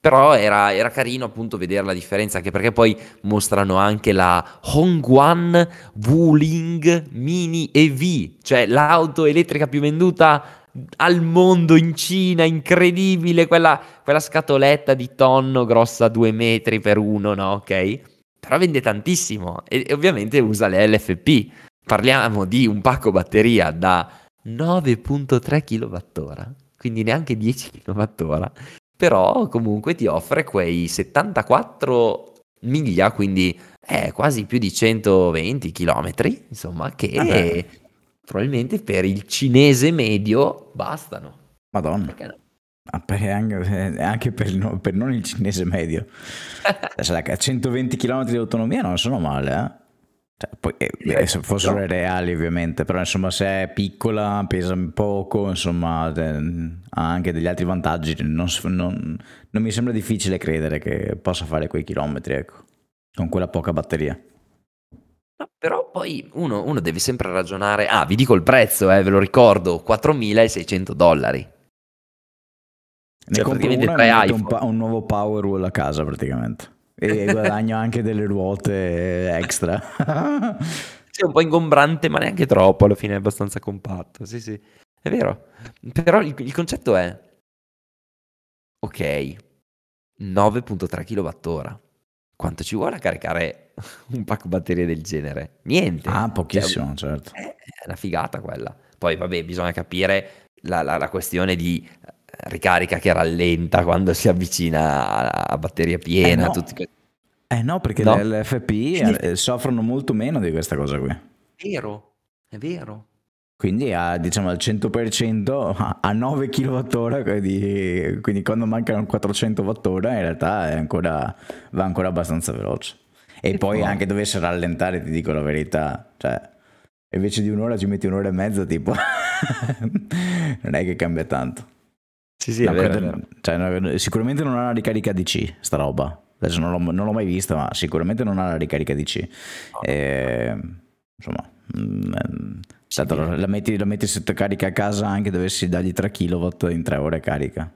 Però era, era, carino appunto vedere la differenza, anche perché poi mostrano anche la Hongguan Wuling Mini EV, cioè l'auto elettrica più venduta al mondo in Cina, incredibile, quella, quella scatoletta di tonno grossa due metri per uno, no? Ok? Però vende tantissimo e, e ovviamente usa le LFP. Parliamo di un pacco batteria da 9.3 kWh, quindi neanche 10 kWh però comunque ti offre quei 74 miglia, quindi è quasi più di 120 km, insomma, che Vabbè. probabilmente per il cinese medio bastano. Madonna. Perché no? Ah, anche, anche per, no, per, non il cinese medio. (laughs) 120 km di autonomia non sono male, eh? Cioè, poi, eh, se fossero reali ovviamente, però insomma se è piccola, pesa poco, insomma ha anche degli altri vantaggi, non, non, non, mi sembra difficile credere che possa fare quei chilometri, ecco, con quella poca batteria. No, però poi uno, uno, deve sempre ragionare, ah vi dico il prezzo, eh, ve lo ricordo, 4.600 dollari. Ne cioè, compro uno e un, un nuovo Powerwall a casa praticamente e guadagno anche delle ruote extra. (laughs) sì, un po' ingombrante, ma neanche troppo, alla fine è abbastanza compatto. Sì, sì, è vero. Però il, il concetto è, ok, 9.3 kWh. Quanto ci vuole a caricare un pacco batterie del genere? Niente. Ah, pochissimo, cioè, certo. È una figata quella. Poi, vabbè, bisogna capire la, la, la questione di ricarica che rallenta quando si avvicina a batteria piena. Eh no, tutti... eh no perché no. le LFP Quindi... Eh, soffrono molto meno di questa cosa qui. È vero, è vero. Quindi a, diciamo, al 100% a 9 kWh, quindi, quindi quando mancano 400 Wh in realtà ancora, va ancora abbastanza veloce. E, e poi, poi anche dovesse rallentare, ti dico la verità, cioè invece di un'ora ci metti un'ora e mezza, tipo, (laughs) non è che cambia tanto. Sì, sì, vero, è vero. Cioè, sicuramente non ha una ricarica DC, sta roba. Adesso non l'ho, non l'ho, mai vista, ma sicuramente non ha la ricarica DC. Oh. E, insomma, mh, mm, Stato, la, metti, la metti sotto carica a casa anche dovessi dargli 3 kW in 3 ore carica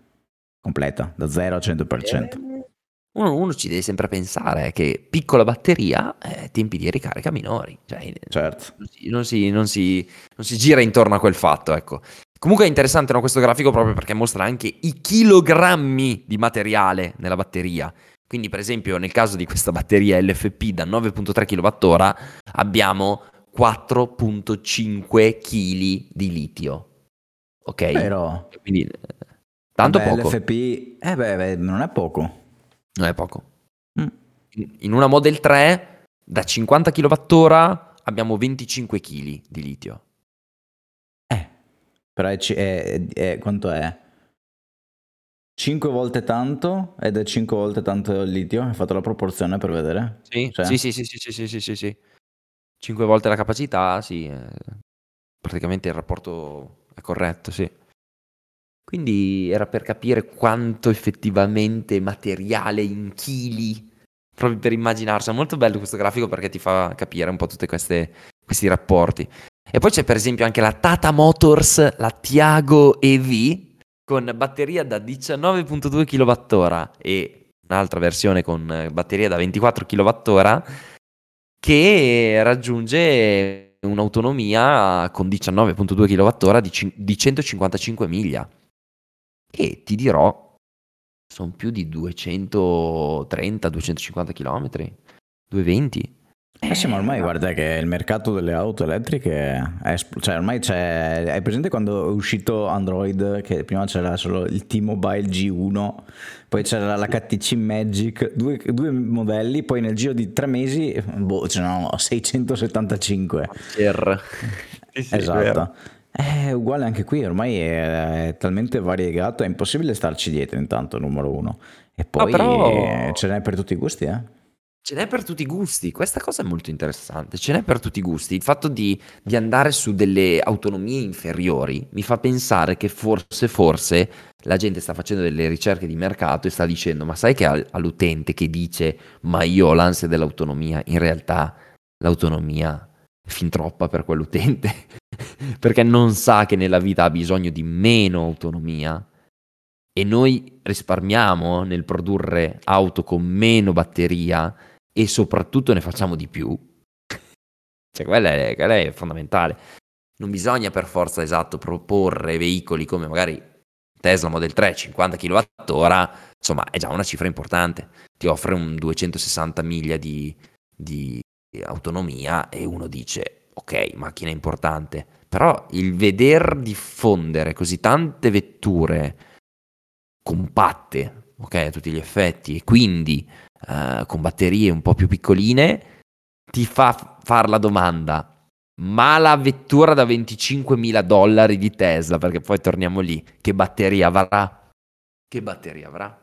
completa da 0 a 100%. Eh, uno, uno, ci deve sempre pensare che piccola batteria, eh, tempi di ricarica minori. Cioè, certo. non, si, non, si, non, si, non, si, gira intorno a quel fatto. Ecco. Comunque è interessante no, questo grafico proprio perché mostra anche i chilogrammi di materiale nella batteria. Quindi, per esempio, nel caso di questa batteria LFP da 9.3 kWh abbiamo 4.5 kg di litio. Ok? Però... Quindi, tanto beh, poco. L'FP, eh beh, beh, non è poco. Non è poco. Mm. In una Model 3 da 50 kWh abbiamo 25 kg di litio. Però è, è, è, quanto è? 5 volte tanto ed è 5 volte tanto il litio? Hai fatto la proporzione per vedere? Sì, cioè? sì, sì, sì, sì, sì, sì, sì, sì. 5 volte la capacità, sì, eh, praticamente il rapporto è corretto, sì. Quindi era per capire quanto effettivamente materiale in chili, proprio per immaginarsi. È molto bello questo grafico perché ti fa capire un po' tutti questi rapporti. E poi c'è per esempio anche la Tata Motors, la Tiago EV, con batteria da 19.2 kWh e un'altra versione con batteria da 24 kWh che raggiunge un'autonomia con 19.2 kWh di, c- di 155 miglia. E ti dirò, sono più di 230-250 km, 220. Eh sì, ma ormai guarda che il mercato delle auto elettriche è, cioè ormai c'è, hai presente quando è uscito Android che prima c'era solo il T-Mobile G1, poi c'era la KTC Magic, due, due modelli, poi nel giro di tre mesi, boh, c'erano 675. R. Sì, esatto. È uguale anche qui, ormai è, è, talmente variegato, è impossibile starci dietro intanto, numero uno. E poi no, però... ce n'è per tutti i gusti, eh? Ce n'è per tutti i gusti, questa cosa è molto interessante, ce n'è per tutti i gusti. Il fatto di, di andare su delle autonomie inferiori mi fa pensare che forse, forse la gente sta facendo delle ricerche di mercato e sta dicendo, ma sai che all'utente che dice, ma io ho l'ansia dell'autonomia, in realtà l'autonomia è fin troppa per quell'utente, (laughs) perché non sa che nella vita ha bisogno di meno autonomia e noi risparmiamo nel produrre auto con meno batteria e soprattutto ne facciamo di più, cioè quella è, quella è fondamentale. Non bisogna per forza esatto proporre veicoli come magari Tesla Model 3 50 kWh, insomma è già una cifra importante, ti offre un 260 miglia di, di autonomia e uno dice ok, macchina importante, però il veder diffondere così tante vetture compatte, ok, a tutti gli effetti, e quindi uh, con batterie un po' più piccoline, ti fa fare la domanda, ma la vettura da 25.000 dollari di Tesla, perché poi torniamo lì, che batteria avrà? Che batteria avrà?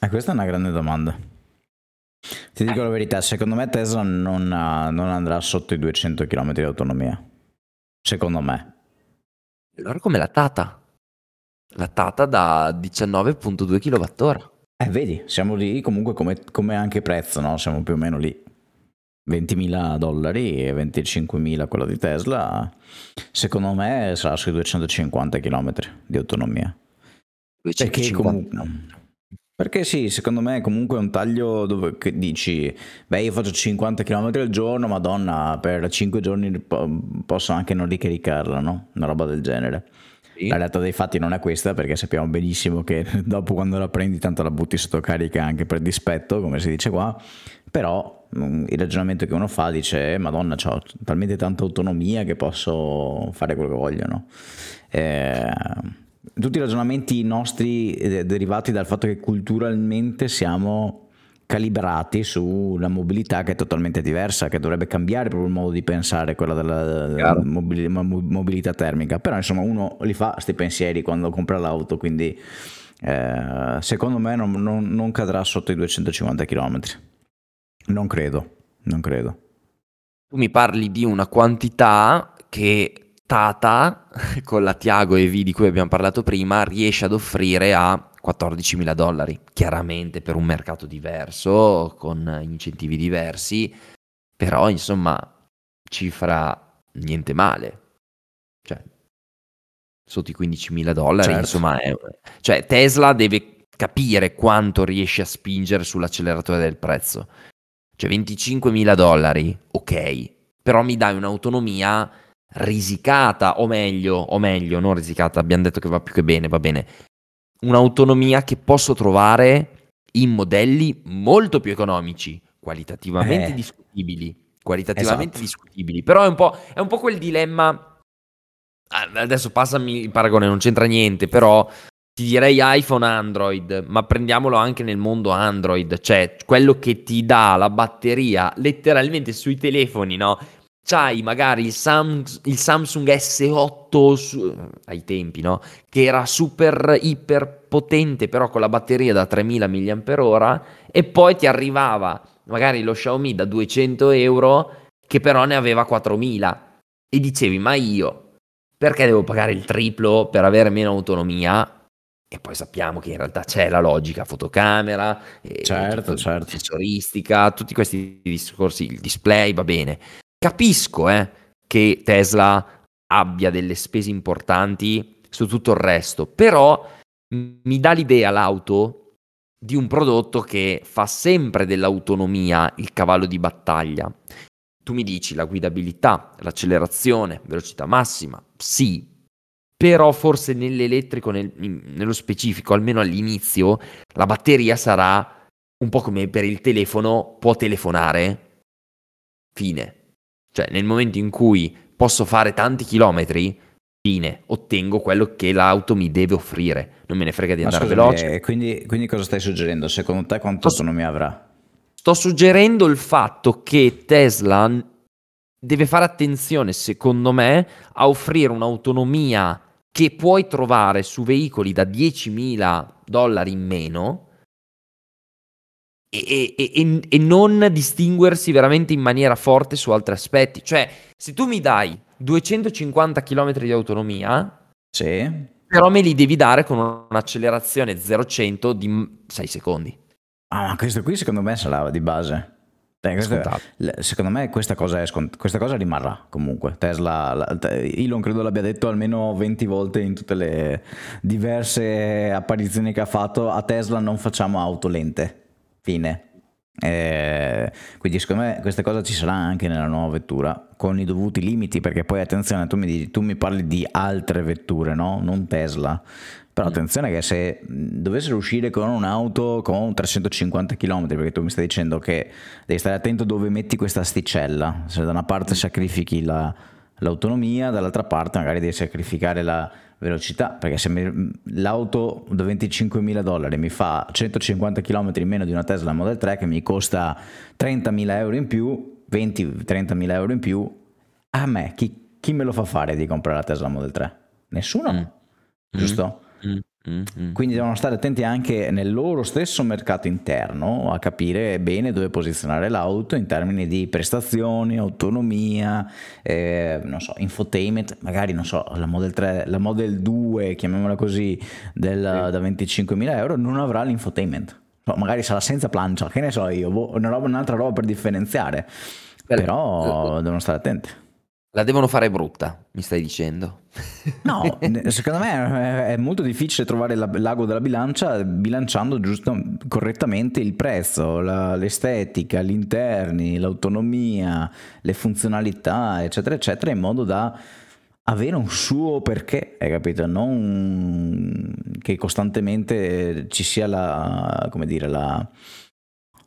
Eh, questa è una grande domanda. Ti dico eh. la verità, secondo me Tesla non, non andrà sotto i 200 km di autonomia. Secondo me. Allora come la Tata? La Tata da 19.2 kWh. Eh, vedi, siamo lì comunque come, come anche prezzo, no? Siamo più o meno lì. 20.000 dollari e 25.000 quello di Tesla, secondo me sarà sui 250 km di autonomia. 250. Perché comunque... Perché sì, secondo me comunque è un taglio dove dici, beh io faccio 50 km al giorno, madonna, per 5 giorni posso anche non ricaricarla, no? Una roba del genere. La realtà dei fatti non è questa perché sappiamo benissimo che (laughs) dopo quando la prendi tanto la butti sotto carica anche per dispetto, come si dice qua, però mm, il ragionamento che uno fa dice eh, madonna ho talmente tanta autonomia che posso fare quello che voglio, no? Eh, tutti i ragionamenti nostri eh, derivati dal fatto che culturalmente siamo calibrati sulla mobilità che è totalmente diversa, che dovrebbe cambiare proprio il modo di pensare, quella della mobilità termica. Però insomma uno li fa questi pensieri quando compra l'auto, quindi eh, secondo me non, non, non cadrà sotto i 250 km. Non credo, non credo. Tu mi parli di una quantità che Tata, (laughs) con la Tiago EV di cui abbiamo parlato prima, riesce ad offrire a 14 mila dollari, chiaramente per un mercato diverso, con incentivi diversi, però insomma cifra niente male. Cioè, sotto i 15 mila dollari, certo. insomma, è... cioè Tesla deve capire quanto riesce a spingere sull'acceleratore del prezzo. Cioè 25 mila dollari, ok, però mi dai un'autonomia risicata, o meglio, o meglio, non risicata, abbiamo detto che va più che bene, va bene, un'autonomia che posso trovare in modelli molto più economici, qualitativamente eh. discutibili. Qualitativamente esatto. discutibili, però è un, po', è un po' quel dilemma. Adesso passami il paragone, non c'entra niente, però ti direi iPhone Android, ma prendiamolo anche nel mondo Android, cioè quello che ti dà la batteria letteralmente sui telefoni, no? C'hai magari il, Sam, il Samsung S8 su, ai tempi, no? Che era super iper potente, però con la batteria da 3000 mAh, e poi ti arrivava magari lo Xiaomi da 200 euro, che però ne aveva 4000. E dicevi, ma io perché devo pagare il triplo per avere meno autonomia? E poi sappiamo che in realtà c'è la logica fotocamera, certo, certo. sensoristica, tutti questi discorsi, il display va bene. Capisco eh, che Tesla abbia delle spese importanti su tutto il resto, però mi dà l'idea l'auto di un prodotto che fa sempre dell'autonomia il cavallo di battaglia. Tu mi dici la guidabilità, l'accelerazione, velocità massima, sì, però forse nell'elettrico, nel, nello specifico, almeno all'inizio, la batteria sarà un po' come per il telefono, può telefonare, fine. Cioè, nel momento in cui posso fare tanti chilometri, fine, ottengo quello che l'auto mi deve offrire. Non me ne frega di andare scusami, veloce. Quindi, quindi, cosa stai suggerendo? Secondo te quanto sto, autonomia avrà? Sto suggerendo il fatto che Tesla deve fare attenzione, secondo me, a offrire un'autonomia che puoi trovare su veicoli da 10.000 dollari in meno e, e, e, non distinguersi veramente in maniera forte su altri aspetti. Cioè, se tu mi dai 250 km di autonomia, sì. però me li devi dare con un'accelerazione 0-100 di 6 secondi. Ah, ma questo qui secondo me sarà di base. Beh, questo, secondo me questa cosa, scont- questa cosa, rimarrà comunque. Tesla, la, Elon credo l'abbia detto almeno 20 volte in tutte le diverse apparizioni che ha fatto. A Tesla non facciamo auto lente Fine. Eh, quindi secondo me questa cosa ci sarà anche nella nuova vettura con i dovuti limiti perché poi attenzione tu mi, dici, tu mi parli di altre vetture no? non Tesla però mm. attenzione che se dovessero uscire con un'auto con 350 km perché tu mi stai dicendo che devi stare attento dove metti questa asticella se da una parte mm. sacrifichi la, l'autonomia dall'altra parte magari devi sacrificare la velocità, perché se mi, l'auto da 25.000 dollari mi fa 150 km in meno di una Tesla Model 3 che mi costa 30.000 euro in più, 20-30.000 euro in più, a me chi, chi, me lo fa fare di comprare la Tesla Model 3? Nessuno, mm. giusto? Mm. Mm-hmm. Quindi devono stare attenti anche nel loro stesso mercato interno a capire bene dove posizionare l'auto in termini di prestazioni, autonomia, eh, non so, infotainment, magari non so, la Model 3, la Model 2, chiamiamola così, del, sì. da 25.000 euro non avrà l'infotainment. magari sarà senza plancia, che ne so io, boh, una roba, un'altra roba per differenziare. Però devono stare attenti. La devono fare brutta, mi stai dicendo? No, (laughs) secondo me è molto difficile trovare l'ago della bilancia bilanciando giusto, correttamente il prezzo, la, l'estetica, gli interni, l'autonomia, le funzionalità, eccetera, eccetera, in modo da avere un suo perché, hai capito? Non che costantemente ci sia la, come dire, la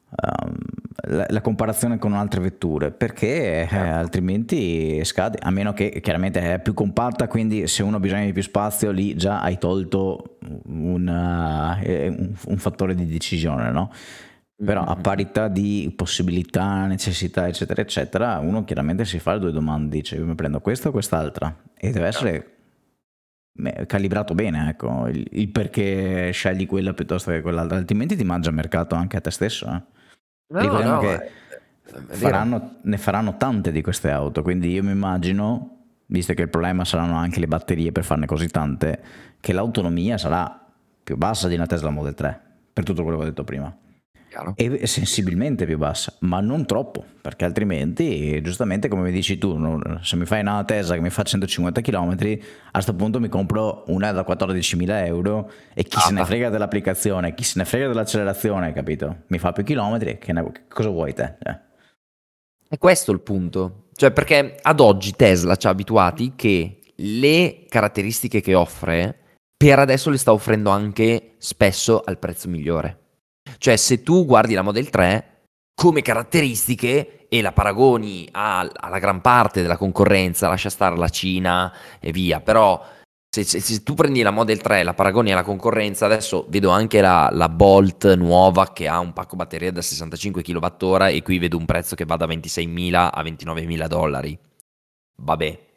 um, la, la, comparazione con altre vetture perché eh, certo. altrimenti scade a meno che chiaramente è più compatta quindi se uno ha bisogno di più spazio lì già hai tolto una, uh, un, un, fattore di decisione no? Però a parità di possibilità, necessità, eccetera, eccetera, uno chiaramente si fa le due domande, dice io mi prendo questa o quest'altra e deve essere calibrato bene, ecco, il, il, perché scegli quella piuttosto che quell'altra, altrimenti ti mangia mercato anche a te stesso. Eh. No, Ricordiamo no, che faranno, ne faranno tante di queste auto, quindi io mi immagino, visto che il problema saranno anche le batterie per farne così tante, che l'autonomia sarà più bassa di una Tesla Model 3, per tutto quello che ho detto prima. Chiaro. E sensibilmente più bassa, ma non troppo, perché altrimenti, giustamente come mi dici tu, se mi fai una Tesla che mi fa 150 km, a questo punto mi compro una da 14.000 euro e chi ah, se ne frega dell'applicazione, chi se ne frega dell'accelerazione, capito? Mi fa più chilometri, che, ne, cosa vuoi te? Eh. È questo il punto, cioè perché ad oggi Tesla ci ha abituati che le caratteristiche che offre per adesso le sta offrendo anche spesso al prezzo migliore. Cioè, se tu guardi la Model 3 come caratteristiche e la paragoni alla gran parte della concorrenza, lascia stare la Cina e via, però se, se, se, tu prendi la Model 3 e la paragoni alla concorrenza, adesso vedo anche la, la, Bolt nuova che ha un pacco batteria da 65 kWh e qui vedo un prezzo che va da 26.000 a 29.000 dollari. Vabbè,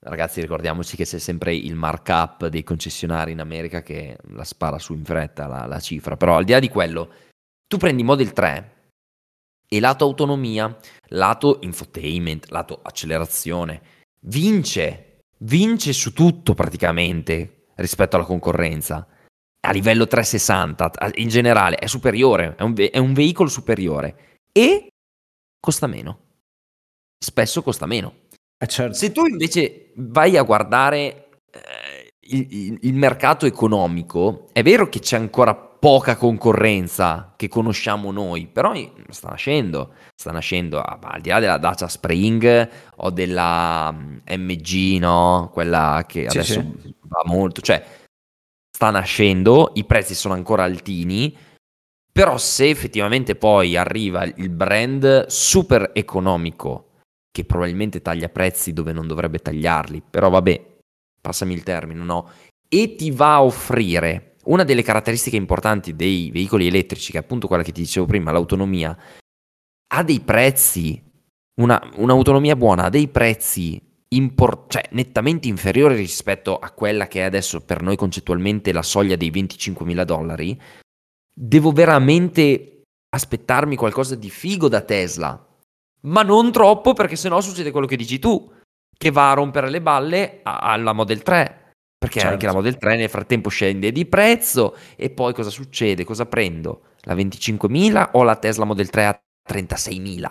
ragazzi ricordiamoci che c'è sempre il markup dei concessionari in America che la spara su in fretta la, la cifra, però al di là di quello, tu prendi Model 3 e lato autonomia, lato infotainment, lato accelerazione, vince, vince su tutto praticamente rispetto alla concorrenza. A livello 360, in generale, è superiore, è un, ve- è un veicolo superiore e costa meno. Spesso costa meno. Eh certo. Se tu invece vai a guardare eh, il, il, mercato economico, è vero che c'è ancora poca concorrenza che conosciamo noi, però sta nascendo, sta nascendo al di là della Dacia Spring o della MG, mm, no? Quella che sì, adesso sì. va molto, cioè sta nascendo, i prezzi sono ancora altini, però se effettivamente poi arriva il brand super economico che probabilmente taglia prezzi dove non dovrebbe tagliarli, però vabbè, passami il termine, no? E ti va a offrire una delle caratteristiche importanti dei veicoli elettrici, che è appunto quella che ti dicevo prima, l'autonomia, ha dei prezzi, una, un'autonomia buona, ha dei prezzi import- cioè, nettamente inferiori rispetto a quella che è adesso per noi concettualmente la soglia dei 25.000 dollari, devo veramente aspettarmi qualcosa di figo da Tesla ma non troppo perché sennò succede quello che dici tu, che va a rompere le balle alla Model 3. Perché certo. anche la Model 3 nel frattempo scende di prezzo e poi cosa succede? Cosa prendo? La 25.000 o la Tesla Model 3 a 36.000?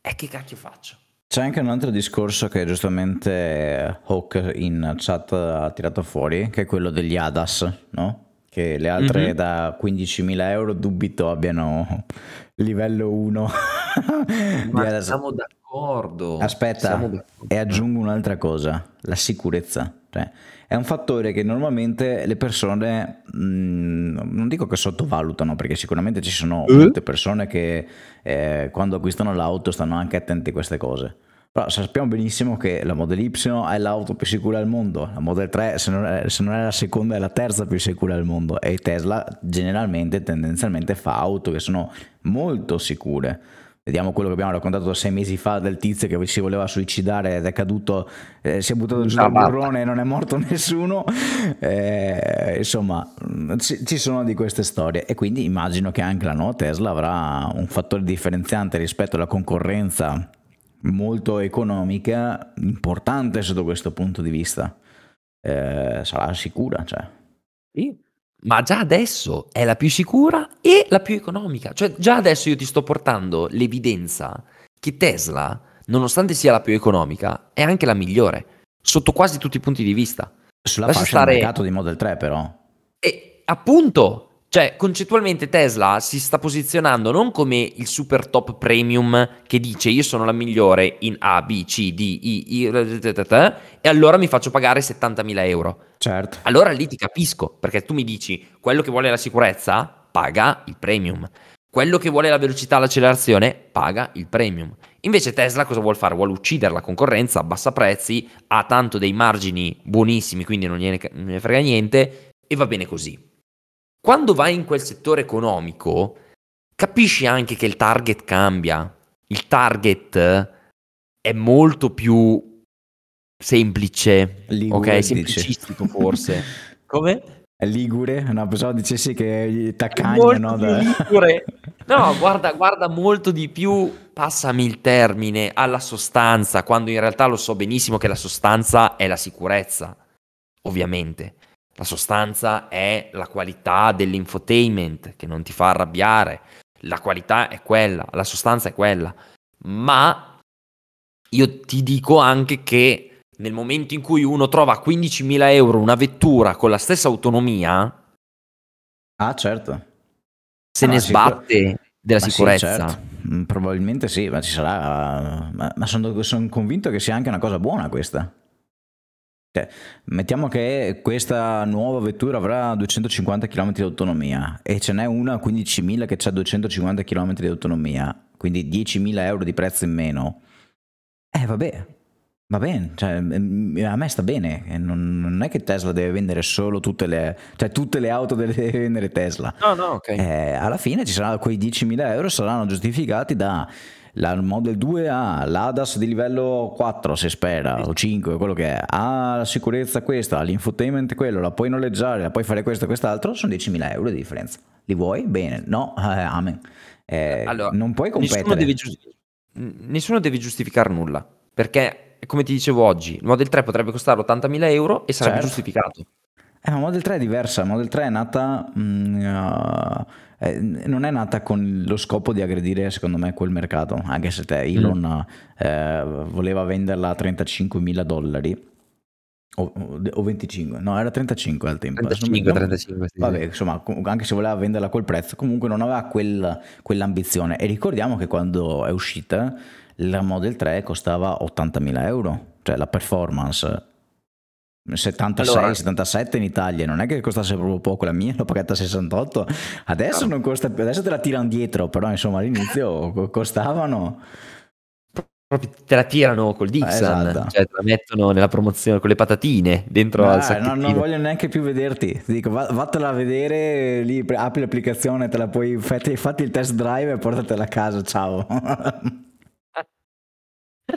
E che cacchio faccio? C'è anche un altro discorso che giustamente Hawk in chat ha tirato fuori, che è quello degli ADAS, no? Che le altre mm-hmm. da 15.000 euro dubito abbiano livello 1. Ma (laughs) siamo d'accordo. Aspetta, siamo d'accordo. e aggiungo un'altra cosa, la sicurezza. Cioè, è un fattore che normalmente le persone, mh, mm, non dico che sottovalutano, perché sicuramente ci sono eh? molte persone che eh, quando acquistano l'auto stanno anche attenti a queste cose. Però sappiamo benissimo che la Model Y è l'auto più sicura al mondo, la Model 3 se non, è, se non è la seconda è la terza più sicura al mondo e Tesla generalmente, tendenzialmente fa auto che sono molto sicure. Vediamo quello che abbiamo raccontato sei mesi fa del tizio che si voleva suicidare ed è caduto, eh, si è buttato giù dal burrone e non è morto (laughs) nessuno. Eh, insomma, ci, ci, sono di queste storie e quindi immagino che anche la nuova Tesla avrà un fattore differenziante rispetto alla concorrenza molto economica, importante sotto questo punto di vista. Eh, sarà sicura, cioè. Sì. Ma già adesso è la più sicura e la più economica. Cioè, già adesso io ti sto portando l'evidenza che Tesla, nonostante sia la più economica, è anche la migliore, sotto quasi tutti i punti di vista. Sulla Lascia fascia stare... mercato di Model 3, però. E appunto, cioè, concettualmente Tesla si sta posizionando non come il super top premium che dice io sono la migliore in A, B, C, D, I, I, e allora mi faccio pagare 70.000 euro. Certo. Allora lì ti capisco, perché tu mi dici, quello che vuole la sicurezza paga il premium. Quello che vuole la velocità, l'accelerazione, paga il premium. Invece Tesla cosa vuole fare? Vuole uccidere la concorrenza, abbassa prezzi, ha tanto dei margini buonissimi, quindi non gliene, non gliene frega niente, e va bene così. Quando vai in quel settore economico, capisci anche che il target cambia. Il target è molto più semplice, Ligure, ok? Semplicistico forse. (laughs) Come? È Ligure? No, pensavo dicessi che taccagna, no? Ligure. (laughs) No, guarda, guarda molto di più, passami il termine, alla sostanza, quando in realtà lo so benissimo che la sostanza è la sicurezza, ovviamente. La sostanza è la qualità dell'infotainment che non ti fa arrabbiare. La qualità è quella, la sostanza è quella. Ma io ti dico anche che nel momento in cui uno trova a 15.000 euro una vettura con la stessa autonomia, ah certo, se ah, ne sbatte sicur- della sicurezza. Sì, certo. Mm, probabilmente sì, ma ci sarà. Ma, ma sono, sono convinto che sia anche una cosa buona questa. Cioè, mettiamo che questa nuova vettura avrà 250 km di autonomia e ce n'è una a 15.000 che ha 250 km di autonomia, quindi 10.000 euro di prezzo in meno. Eh vabbè, Va bene, cioè, a me sta bene, non, non, è che Tesla deve vendere solo tutte le, cioè tutte le auto (laughs) deve vendere Tesla. No, no, ok. Eh, alla fine ci saranno quei 10.000 euro saranno giustificati da la Model 2 ha l'ADAS di livello 4 se spera o 5 quello che è ha la sicurezza questa l'infotainment quello la puoi noleggiare la puoi fare questo e quest'altro sono 10.000 euro di differenza li vuoi? bene no? (laughs) Eh, amen eh, allora, non puoi competere nessuno deve, giust- nessuno deve giustificare nulla perché come ti dicevo oggi, il Model 3 potrebbe costare 80.000 euro e sarebbe certo. giustificato. Eh, ma Model 3 è diversa, Model 3 è nata, mm, uh, eh, non è nata con lo scopo di aggredire secondo me quel mercato, anche se te Elon mm. eh, voleva venderla a 35.000 dollari. O, o, 25, no, era 35 al tempo. 35, 35, sì, Vabbè, insomma, anche se voleva venderla a quel prezzo, comunque non aveva quel, quell'ambizione. E ricordiamo che quando è uscita la Model 3 costava 80.000 euro, cioè la performance 76, allora, 77 in Italia, non è che costasse proprio poco, la mia l'ho pagata 68, adesso, non costa, adesso te la tirano dietro, però insomma all'inizio (laughs) costavano... Proprio te la tirano col Dixon, esatto. cioè te la mettono nella promozione con le patatine dentro ah, al sacchettino. No, non voglio neanche più vederti, ti dico vattela a vedere, lì apri l'applicazione, te la puoi, fatti, fatti il test drive e portatela a casa, ciao. (laughs)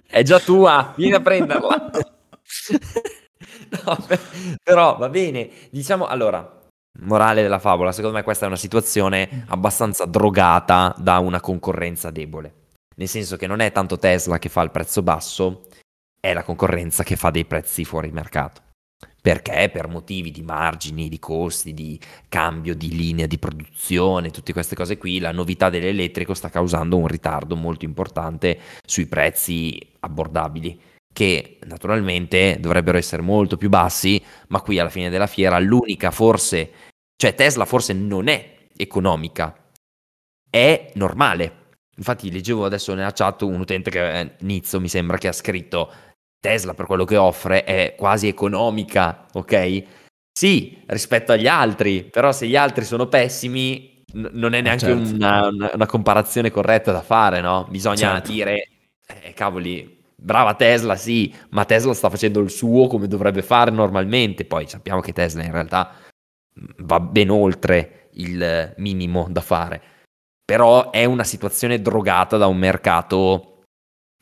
È già tua, vieni a prenderla. (laughs) (laughs) no, però va bene, diciamo allora, morale della favola, secondo me questa è una situazione abbastanza drogata da una concorrenza debole. Nel senso che non è tanto Tesla che fa il prezzo basso, è la concorrenza che fa dei prezzi fuori mercato. Perché? Per motivi di margini, di costi, di cambio di linea di produzione, tutte queste cose qui, la novità dell'elettrico sta causando un ritardo molto importante sui prezzi abbordabili che naturalmente dovrebbero essere molto più bassi, ma qui alla fine della fiera l'unica forse, cioè Tesla forse non è economica, è normale. Infatti leggevo adesso nella chat un utente che è Nizzo mi sembra che ha scritto Tesla per quello che offre è quasi economica, ok? Sì, rispetto agli altri, però se gli altri sono pessimi n- non è neanche certo. una, una, una, comparazione corretta da fare, no? Bisogna certo. dire, eh, cavoli, brava Tesla, sì, ma Tesla sta facendo il suo come dovrebbe fare normalmente, poi sappiamo che Tesla in realtà va ben oltre il minimo da fare, però è una situazione drogata da un mercato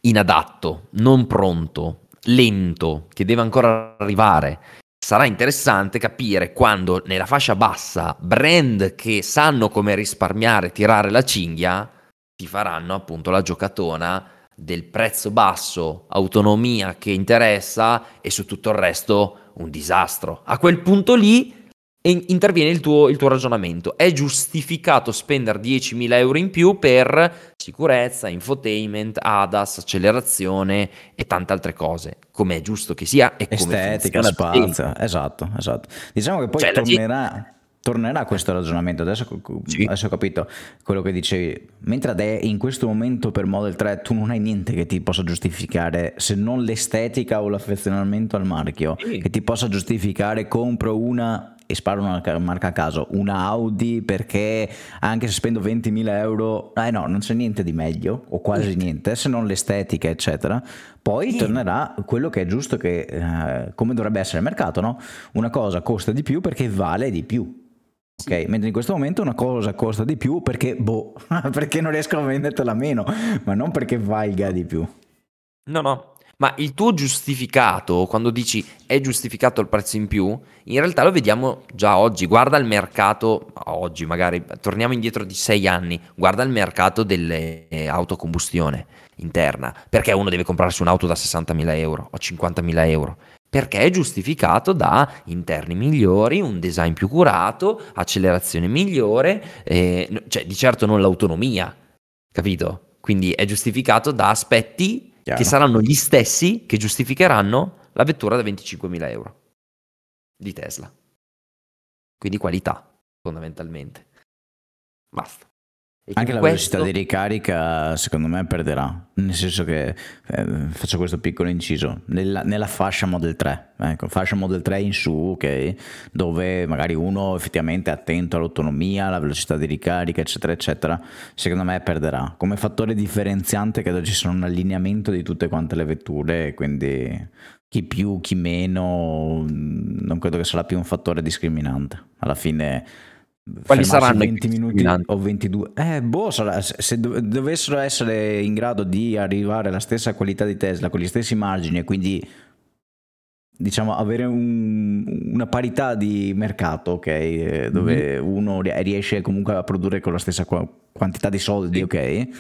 inadatto, non pronto, lento, che deve ancora arrivare. Sarà interessante capire quando nella fascia bassa brand che sanno come risparmiare, tirare la cinghia, ti faranno appunto la giocatona del prezzo basso, autonomia che interessa e su tutto il resto un disastro. A quel punto lì interviene il tuo, il tuo, ragionamento. È giustificato spendere 10.000 euro in più per sicurezza, infotainment, ADAS, accelerazione e tante altre cose, come è giusto che sia e Estetica, spazio, esatto, esatto. Diciamo che poi cioè, tornerà... Tornerà questo ragionamento, adesso, sì. adesso, ho capito quello che dicevi, mentre in questo momento per Model 3 tu non hai niente che ti possa giustificare se non l'estetica o l'affezionamento al marchio, sì. che ti possa giustificare compro una e sparo una marca a caso, una Audi perché anche se spendo 20.000 euro, eh no, non c'è niente di meglio o quasi niente, se non l'estetica eccetera, poi sì. tornerà quello che è giusto che eh, come dovrebbe essere il mercato, no? Una cosa costa di più perché vale di più. Ok, mentre in questo momento una cosa costa di più perché, boh, (laughs) perché non riesco a vendertela meno, ma non perché valga di più. No, no, ma il tuo giustificato, quando dici è giustificato il prezzo in più, in realtà lo vediamo già oggi. Guarda il mercato, oggi magari, torniamo indietro di sei anni, guarda il mercato delle auto a combustione interna. Perché uno deve comprarsi un'auto da 60.000 euro o 50.000 euro? Perché è giustificato da interni migliori, un design più curato, accelerazione migliore, eh, cioè di certo non l'autonomia, capito? Quindi è giustificato da aspetti Chiaro. che saranno gli stessi che giustificheranno la vettura da 25.000 euro di Tesla. Quindi qualità, fondamentalmente. Basta. Anche la questo... velocità di ricarica secondo me perderà, nel senso che eh, faccio questo piccolo inciso, nella, nella, fascia Model 3, ecco, fascia Model 3 in su, ok, dove magari uno effettivamente è attento all'autonomia, alla velocità di ricarica, eccetera, eccetera, secondo me perderà. Come fattore differenziante credo ci sia un allineamento di tutte quante le vetture, quindi chi più, chi meno, non credo che sarà più un fattore discriminante. Alla fine quali saranno 20 minuti o 22? Eh, boh, sarà, se dovessero essere in grado di arrivare alla stessa qualità di Tesla con gli stessi margini e quindi diciamo avere un, una parità di mercato, ok, eh, dove mm-hmm. uno riesce comunque a produrre con la stessa quantità di soldi, sì.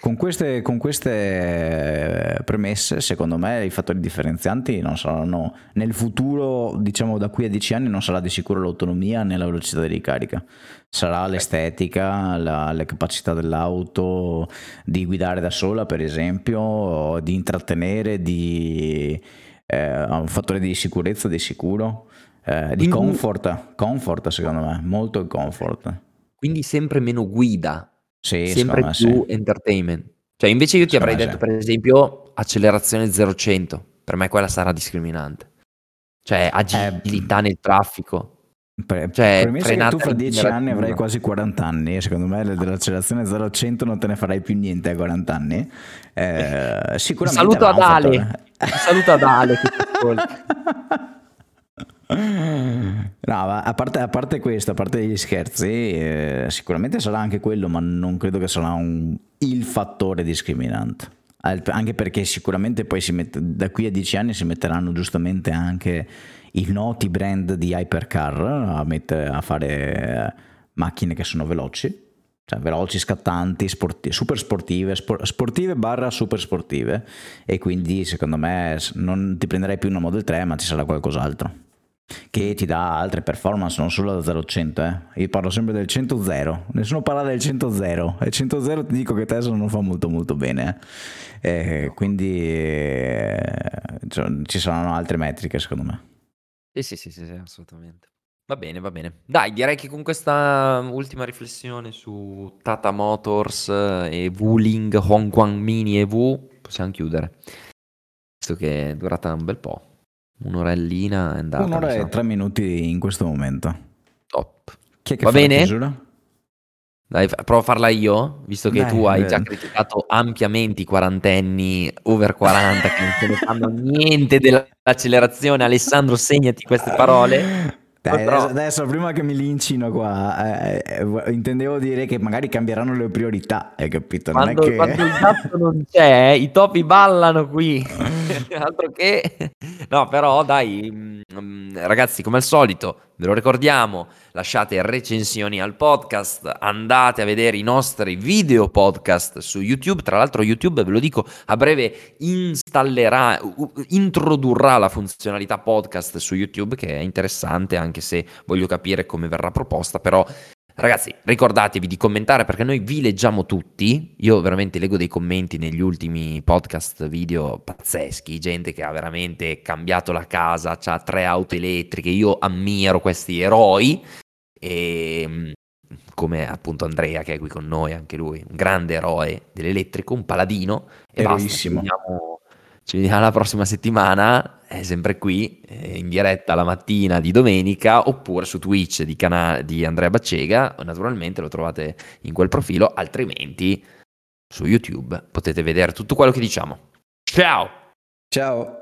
Con, queste, con queste, premesse, secondo me, i fattori differenzianti non saranno nel futuro, diciamo da qui a dieci anni, non sarà di sicuro l'autonomia né la velocità di ricarica. Sarà l'estetica, la, le capacità dell'auto di guidare da sola, per esempio, di intrattenere, di eh, un fattore di sicurezza, di sicuro, eh, di comfort, comfort secondo me, molto comfort. Quindi sempre meno guida sì, sempre più sì. entertainment. Cioè, invece io ti avrei detto, per esempio, accelerazione 0-100. Per me quella sarà discriminante. Cioè, agilità eh, nel traffico. Per, cioè, che tu fra 10 anni avrai quasi 40 anni. Secondo me dell'accelerazione 0-100 non te ne farai più niente a 40 anni. Eh, sicuramente. Saluto ad Ale. Saluto ad Ale. (laughs) (laughs) No, a parte, a parte, questo, a parte gli scherzi, eh, sicuramente sarà anche quello, ma non credo che sarà un, il fattore discriminante. Anche perché sicuramente poi mette, da qui a dieci anni si metteranno giustamente anche i noti brand di hypercar a, mettere, a fare macchine che sono veloci, cioè veloci, scattanti, sporti, super sportive, spor, sportive barra super sportive e quindi secondo me non ti prenderai più una Model 3 ma ci sarà qualcos'altro che ti dà altre performance, non solo da 0 a 100. Eh. Io parlo sempre del 100-0, nessuno parla del 100-0. E 100-0 ti dico che Tesla non fa molto molto bene. Eh. Eh, quindi eh, ci saranno altre metriche secondo me. Sì, sì, sì, sì, sì, assolutamente. Va bene, va bene. Dai, direi che con questa ultima riflessione su Tata Motors e Wuling, Hong Kong Mini e V possiamo chiudere. Visto che è durata un bel po'. Un'orellina è andata. Un'ora e tre minuti in questo momento. Top. Chi è che Va bene? Dai, provo a farla io, visto che Dai, tu hai già criticato ampiamente i quarantenni over 40 che non se ne fanno niente dell'accelerazione. Alessandro, segnati queste parole. Dai, adesso, adesso, prima che mi lincino qua, eh, eh, intendevo dire che magari cambieranno le priorità, hai capito? Non quando, che... quando il (laughs) gatto non c'è, i topi ballano qui, (laughs) altro che... No, però dai, mm, mm, ragazzi, come al solito, Ve lo ricordiamo, lasciate recensioni al podcast, andate a vedere i nostri video podcast su YouTube. Tra l'altro YouTube, ve lo dico, a breve installerà, introdurrà la funzionalità podcast su YouTube che è interessante anche se voglio capire come verrà proposta, però Ragazzi, ricordatevi di commentare perché noi vi leggiamo tutti. Io veramente leggo dei commenti negli ultimi podcast video pazzeschi, gente che ha veramente cambiato la casa, ha tre auto elettriche. Io ammiro questi eroi e mm, come appunto Andrea che è qui con noi, anche lui, un grande eroe dell'elettrico, un paladino e Eroissimo. basta. Ci vediamo la prossima settimana, è sempre qui, eh, in diretta la mattina di domenica, oppure su Twitch di, cana- di Andrea Baccega, naturalmente lo trovate in quel profilo, altrimenti su YouTube potete vedere tutto quello che diciamo. Ciao! Ciao!